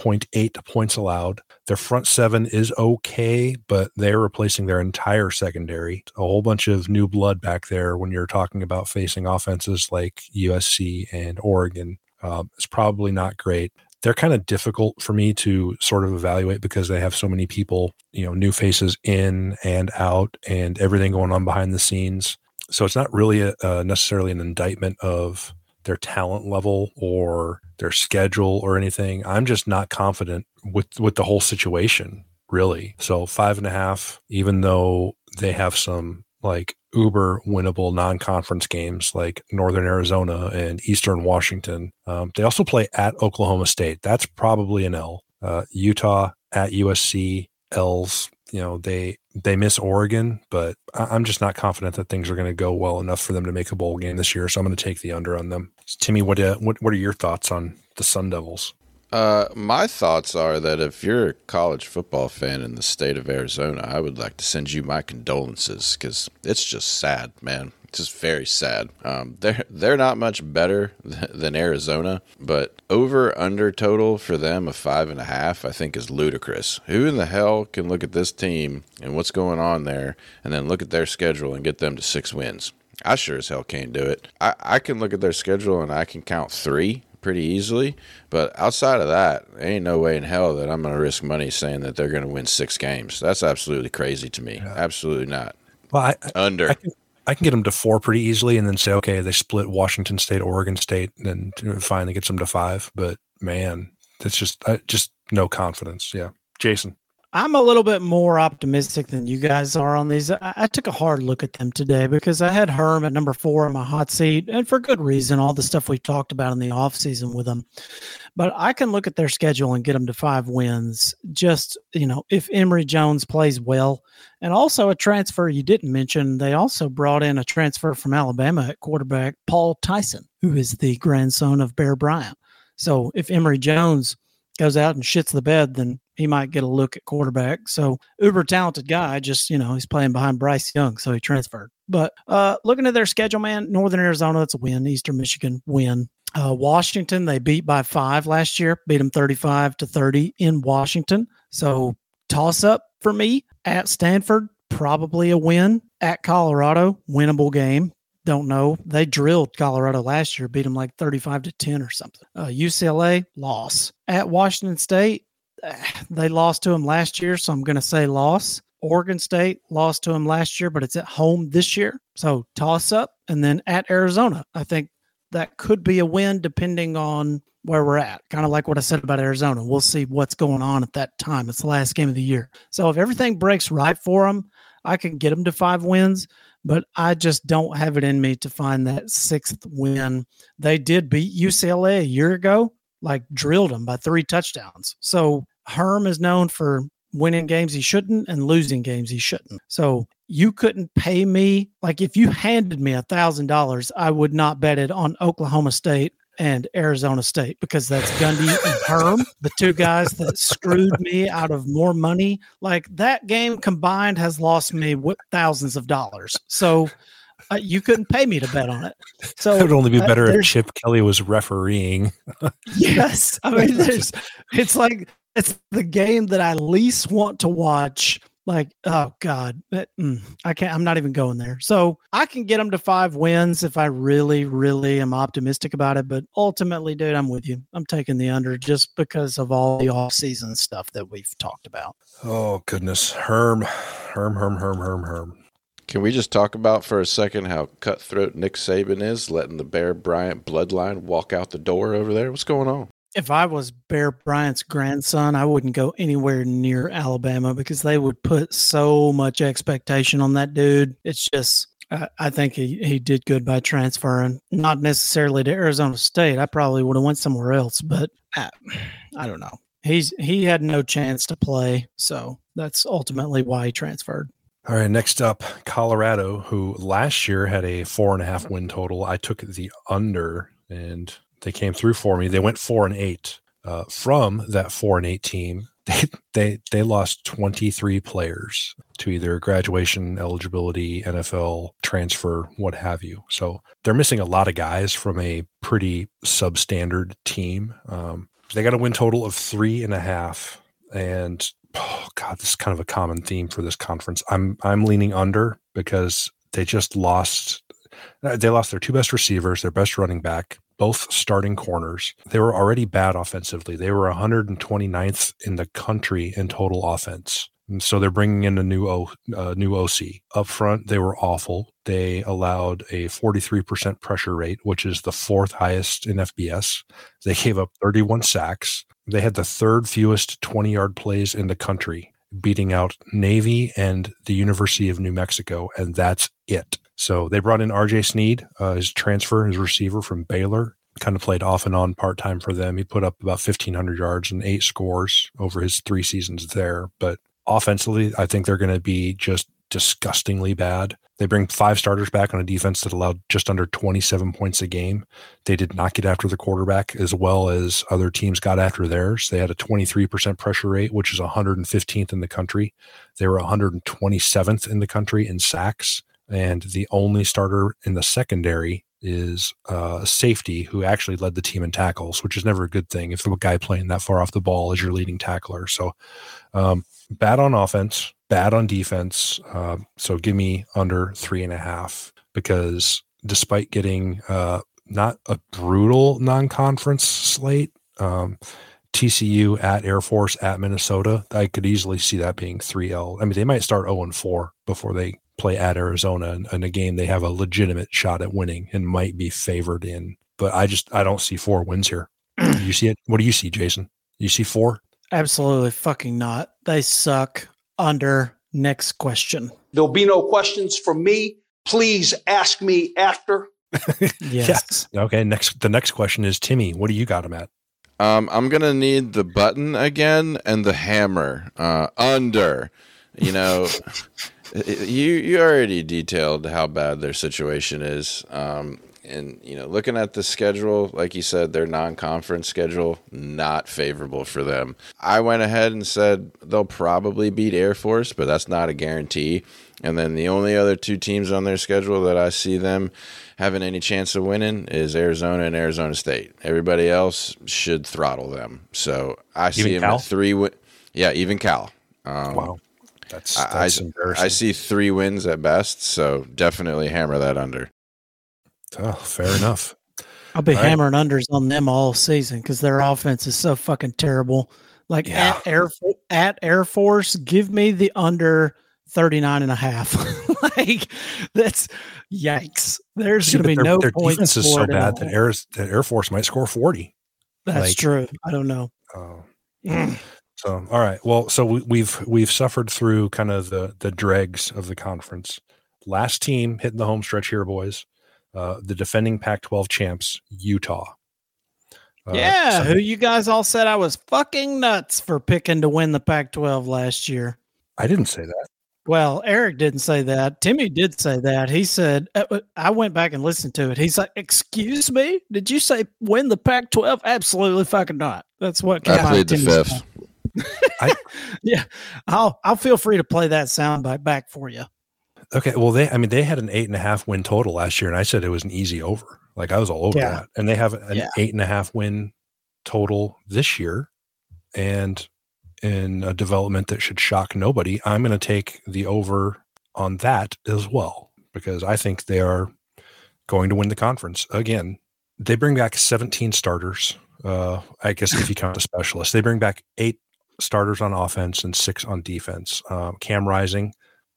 20.8 points allowed. Their front seven is okay, but they're replacing their entire secondary. A whole bunch of new blood back there when you're talking about facing offenses like USC and Oregon. Uh, it's probably not great they're kind of difficult for me to sort of evaluate because they have so many people, you know, new faces in and out and everything going on behind the scenes. So it's not really a, uh, necessarily an indictment of their talent level or their schedule or anything. I'm just not confident with with the whole situation, really. So five and a half, even though they have some like uber winnable non-conference games like northern arizona and eastern washington um, they also play at oklahoma state that's probably an l uh, utah at usc l's you know they they miss oregon but I, am just not confident that things are going to go well enough for them to make a bowl game this year so i'm going to take the under on them timmy what, uh, what what are your thoughts on the sun devils uh, my thoughts are that if you're a college football fan in the state of Arizona, I would like to send you my condolences because it's just sad, man. It's just very sad. Um, they're they're not much better than Arizona, but over under total for them of five and a half, I think is ludicrous. Who in the hell can look at this team and what's going on there, and then look at their schedule and get them to six wins? I sure as hell can't do it. I, I can look at their schedule and I can count three pretty easily. But outside of that, ain't no way in hell that I'm going to risk money saying that they're going to win six games. That's absolutely crazy to me. Yeah. Absolutely not. Well, I, under. I can, I can get them to four pretty easily, and then say, okay, they split Washington State, Oregon State, and then finally gets them to five. But man, that's just just no confidence. Yeah, Jason. I'm a little bit more optimistic than you guys are on these. I, I, took a hard look at them today because I had Herm at number four in my hot seat, and for good reason, all the stuff we talked about in the offseason with them. But I can look at their schedule and get them to five wins. Just, you know, if Emory Jones plays well. And also a transfer you didn't mention, they also brought in a transfer from Alabama at quarterback, Paul Tyson, who is the grandson of Bear Bryant. So if Emory Jones goes out and shits the bed, then he might get a look at quarterback. So uber talented guy, just you know, he's playing behind Bryce Young, so he transferred. But uh, looking at their schedule, man, Northern Arizona, that's a win. Eastern Michigan, win. Uh, Washington, they beat by five last year, beat them 35 to 30 in Washington. So toss up for me at Stanford, probably a win. At Colorado, winnable game. Don't know. They drilled Colorado last year, beat them like 35 to 10 or something. Uh, UCLA, loss. At Washington State, they lost to them last year, so I'm going to say loss. Oregon State lost to them last year, but it's at home this year. So toss up. And then at Arizona, I think that could be a win depending on where we're at. Kind of like what I said about Arizona. We'll see what's going on at that time. It's the last game of the year. So if everything breaks right for them, I can get them to five wins, but I just don't have it in me to find that sixth win. They did beat UCLA a year ago, like drilled them by three touchdowns. So Herm is known for winning games he shouldn't and losing games he shouldn't. So you couldn't pay me like if you handed me a thousand dollars, I would not bet it on Oklahoma State and Arizona State because that's Gundy and Herm, the two guys that screwed me out of more money. Like that game combined has lost me thousands of dollars. So uh, you couldn't pay me to bet on it. So it would only be uh, better uh, if Chip Kelly was refereeing. yes, I mean, there's. It's like it's the game that I least want to watch. Like, oh God, mm, I can't. I'm not even going there. So I can get them to five wins if I really, really am optimistic about it. But ultimately, dude, I'm with you. I'm taking the under just because of all the off-season stuff that we've talked about. Oh goodness, Herm, Herm, Herm, Herm, Herm, Herm. Can we just talk about for a second how cutthroat Nick Saban is, letting the Bear Bryant bloodline walk out the door over there? What's going on? If I was Bear Bryant's grandson, I wouldn't go anywhere near Alabama because they would put so much expectation on that dude. It's just, I think he, he did good by transferring, not necessarily to Arizona State. I probably would have went somewhere else, but I, I don't know. He's he had no chance to play, so that's ultimately why he transferred. All right, next up, Colorado, who last year had a four and a half win total. I took the under, and they came through for me. They went four and eight. Uh, from that four and eight team, they they they lost twenty three players to either graduation eligibility, NFL transfer, what have you. So they're missing a lot of guys from a pretty substandard team. Um, they got a win total of three and a half, and oh god, this is kind of a common theme for this conference. I'm I'm leaning under because they just lost. They lost their two best receivers, their best running back, both starting corners. They were already bad offensively. They were 129th in the country in total offense. And so they're bringing in a new o, uh, new OC up front. They were awful. They allowed a 43% pressure rate, which is the fourth highest in FBS. They gave up 31 sacks. They had the third fewest 20 yard plays in the country, beating out Navy and the University of New Mexico, and that's it. So they brought in RJ Sneed, uh, his transfer, his receiver from Baylor, kind of played off and on part time for them. He put up about 1,500 yards and eight scores over his three seasons there. But offensively, I think they're going to be just disgustingly bad. They bring five starters back on a defense that allowed just under 27 points a game. They did not get after the quarterback as well as other teams got after theirs. They had a 23% pressure rate, which is 115th in the country. They were 127th in the country in sacks. And the only starter in the secondary is uh, safety who actually led the team in tackles, which is never a good thing if the guy playing that far off the ball is your leading tackler. So um, bad on offense, bad on defense. Uh, so give me under three and a half because despite getting uh, not a brutal non-conference slate, um, TCU at Air Force at Minnesota, I could easily see that being 3L. I mean, they might start 0 and 4 before they play at Arizona in, in a game they have a legitimate shot at winning and might be favored in. But I just I don't see four wins here. you see it? What do you see, Jason? You see four? Absolutely fucking not. They suck. Under next question. There'll be no questions from me. Please ask me after. yes. Yeah. Okay. Next, the next question is Timmy. What do you got him at? Um, I'm gonna need the button again and the hammer. Uh, under, you know, you you already detailed how bad their situation is. Um, and you know, looking at the schedule, like you said, their non-conference schedule not favorable for them. I went ahead and said they'll probably beat Air Force, but that's not a guarantee. And then the only other two teams on their schedule that I see them having any chance of winning is Arizona and Arizona State. Everybody else should throttle them. So I even see them Cal? at three. Wi- yeah, even Cal. Um, wow. That's, that's I, I see three wins at best, so definitely hammer that under. Oh, fair enough. I'll be all hammering right. unders on them all season because their offense is so fucking terrible. Like yeah. at Air at Air Force, give me the under 39 and a half. like that's yikes. There's going to be their, no their points. defense is so bad that Air, that Air Force might score 40. That's like, true. I don't know. Oh. Mm. So, all right. Well, so we, we've we've suffered through kind of the the dregs of the conference. Last team hitting the home stretch here, boys. Uh, the defending Pac-12 champs, Utah. Uh, yeah, so who you guys all said I was fucking nuts for picking to win the Pac-12 last year. I didn't say that. Well, Eric didn't say that. Timmy did say that. He said, uh, uh, I went back and listened to it. He's like, Excuse me? Did you say win the Pac 12? Absolutely fucking not. That's what I played the fifth. I, yeah, I'll I'll feel free to play that soundbite back for you. Okay, well they I mean they had an eight and a half win total last year, and I said it was an easy over. Like I was all over yeah. that, and they have an yeah. eight and a half win total this year, and in a development that should shock nobody, I'm going to take the over on that as well because I think they are going to win the conference again. They bring back 17 starters. Uh, I guess if you count the specialists, they bring back eight starters on offense and six on defense. Um, Cam Rising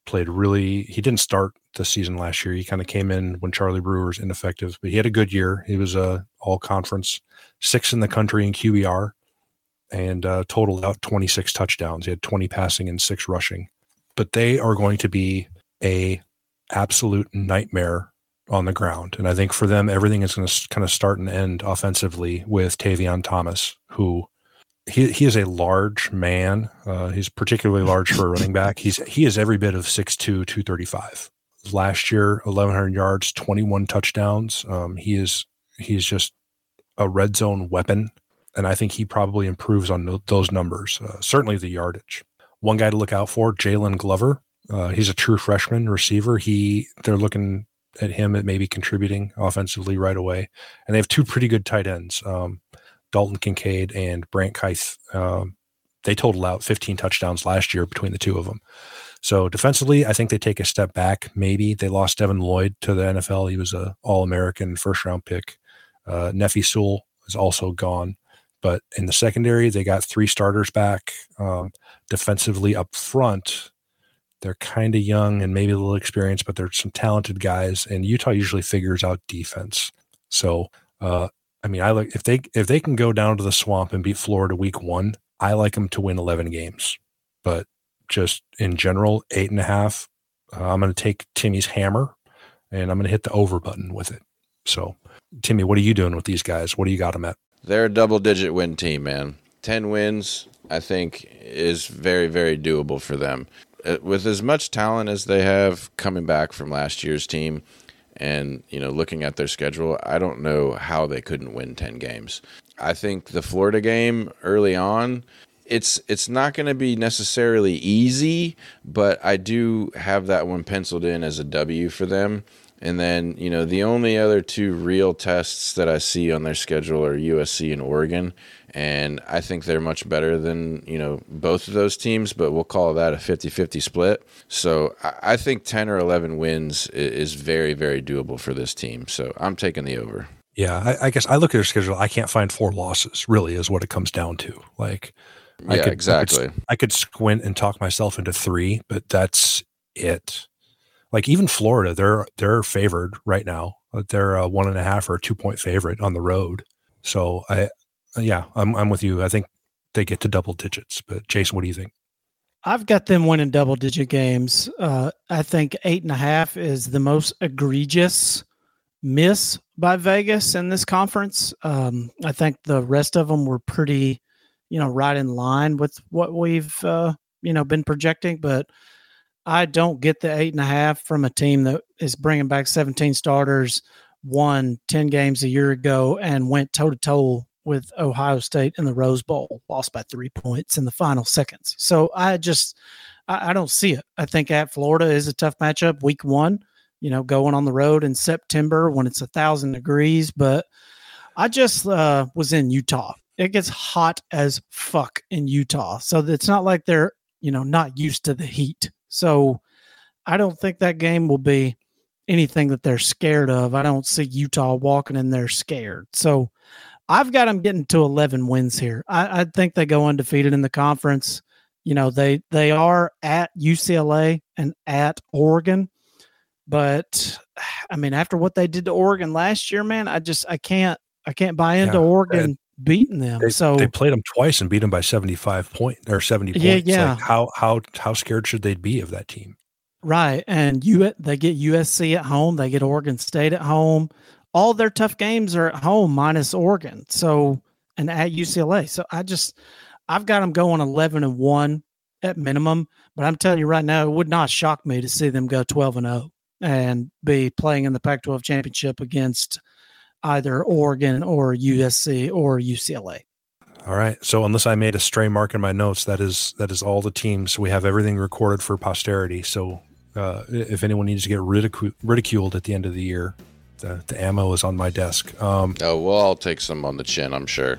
played really. He didn't start the season last year. He kind of came in when Charlie Brewer's ineffective, but he had a good year. He was a all conference, six in the country in QBR, and uh, totaled out 26 touchdowns. He had 20 passing and six rushing. But they are going to be a absolute nightmare on the ground. And I think for them, everything is going to kind of start and end offensively with Tavion Thomas, who he he is a large man. Uh, he's particularly large for a running back. He's he is every bit of 6'2", 235. Last year, eleven hundred yards, twenty one touchdowns. Um, he is he's just a red zone weapon, and I think he probably improves on those numbers. Uh, certainly the yardage. One guy to look out for, Jalen Glover. Uh, he's a true freshman receiver. He they're looking at him at maybe contributing offensively right away, and they have two pretty good tight ends. Um, Dalton Kincaid and Brant Kuithe, um, they totaled out 15 touchdowns last year between the two of them. So defensively, I think they take a step back. Maybe they lost Devin Lloyd to the NFL. He was a All American first round pick. Uh, Nephi Sewell is also gone. But in the secondary, they got three starters back. Um, defensively up front, they're kind of young and maybe a little experienced, but they're some talented guys. And Utah usually figures out defense. So uh, I mean, I like if they if they can go down to the swamp and beat Florida week one, I like them to win eleven games. But just in general, eight and a half. Uh, I'm going to take Timmy's hammer, and I'm going to hit the over button with it. So, Timmy, what are you doing with these guys? What do you got them at? They're a double digit win team, man. Ten wins, I think, is very very doable for them. Uh, with as much talent as they have coming back from last year's team, and, you know, looking at their schedule, I don't know how they couldn't win 10 games. I think the Florida game early on, it's it's not going to be necessarily easy, but I do have that one penciled in as a W for them. And then, you know, the only other two real tests that I see on their schedule are USC and Oregon and I think they're much better than you know both of those teams. But we'll call that a 50-50 split. So I think ten or eleven wins is very very doable for this team. So I'm taking the over. Yeah, I, I guess I look at their schedule. I can't find four losses. Really, is what it comes down to. Like, I yeah, could, exactly. I could, I could squint and talk myself into three, but that's it. Like even Florida, they're they're favored right now. They're a one and a half or a two point favorite on the road. So I yeah, I'm I'm with you. I think they get to double digits. But Jason, what do you think? I've got them winning double digit games. Uh, I think eight and a half is the most egregious miss by Vegas in this conference. Um, I think the rest of them were pretty, you know, right in line with what we've, uh, you know, been projecting. But I don't get the eight and a half from a team that is bringing back 17 starters, won 10 games a year ago, and went toe to toe with Ohio State in the Rose Bowl, lost by three points in the final seconds. So I just I, I, don't see it. I think at Florida is a tough matchup. Week one, you know, going on the road in September when it's a thousand degrees. But I just uh, was in Utah. It gets hot as fuck in Utah, so it's not like they're you know not used to the heat. So I don't think that game will be anything that they're scared of. I don't see Utah walking in there scared. So I've got them getting to 11 wins here. I, I, think they go undefeated in the conference. You know, they they are at UCLA and at Oregon, but I mean, after what they did to Oregon last year, man, I just I can't I can't buy into yeah, Oregon beating them. They, so they played them twice and beat them by 75 point or 70 points. Yeah, yeah. Like how how how scared should they be of that team? Right, and you they get USC at home, they get Oregon State at home all their tough games are at home minus Oregon. So and at UCLA. So I just I've got them going 11 and 1 at minimum, but I'm telling you right now it would not shock me to see them go 12 and 0 and be playing in the Pac-12 championship against either Oregon or USC or UCLA. All right. So unless I made a stray mark in my notes, that is that is all the teams. We have everything recorded for posterity. So uh, if anyone needs to get ridicu- ridiculed at the end of the year, the, the ammo is on my desk. Um, oh, well, I'll take some on the chin, I'm sure.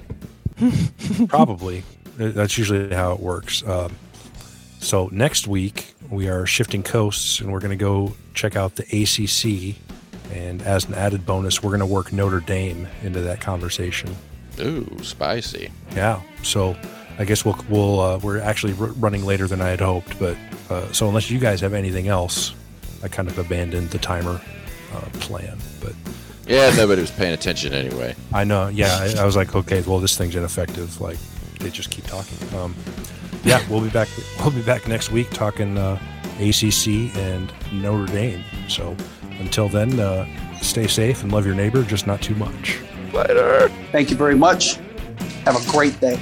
probably. That's usually how it works. Um, so next week, we are shifting coasts and we're going to go check out the ACC. And as an added bonus, we're going to work Notre Dame into that conversation. Ooh, spicy. Yeah. So I guess we'll, we'll uh, we're actually r- running later than I had hoped. But uh, so unless you guys have anything else, I kind of abandoned the timer uh, plan. But yeah, nobody was paying attention anyway. I know. Yeah, I, I, was like, okay, well, this thing's ineffective. Like they just keep talking. Um, yeah, we'll be back. We'll be back next week talking uh, ACC and Notre Dame. So until then, uh, stay safe and love your neighbor, just not too much. Later. Thank you very much. Have a great day.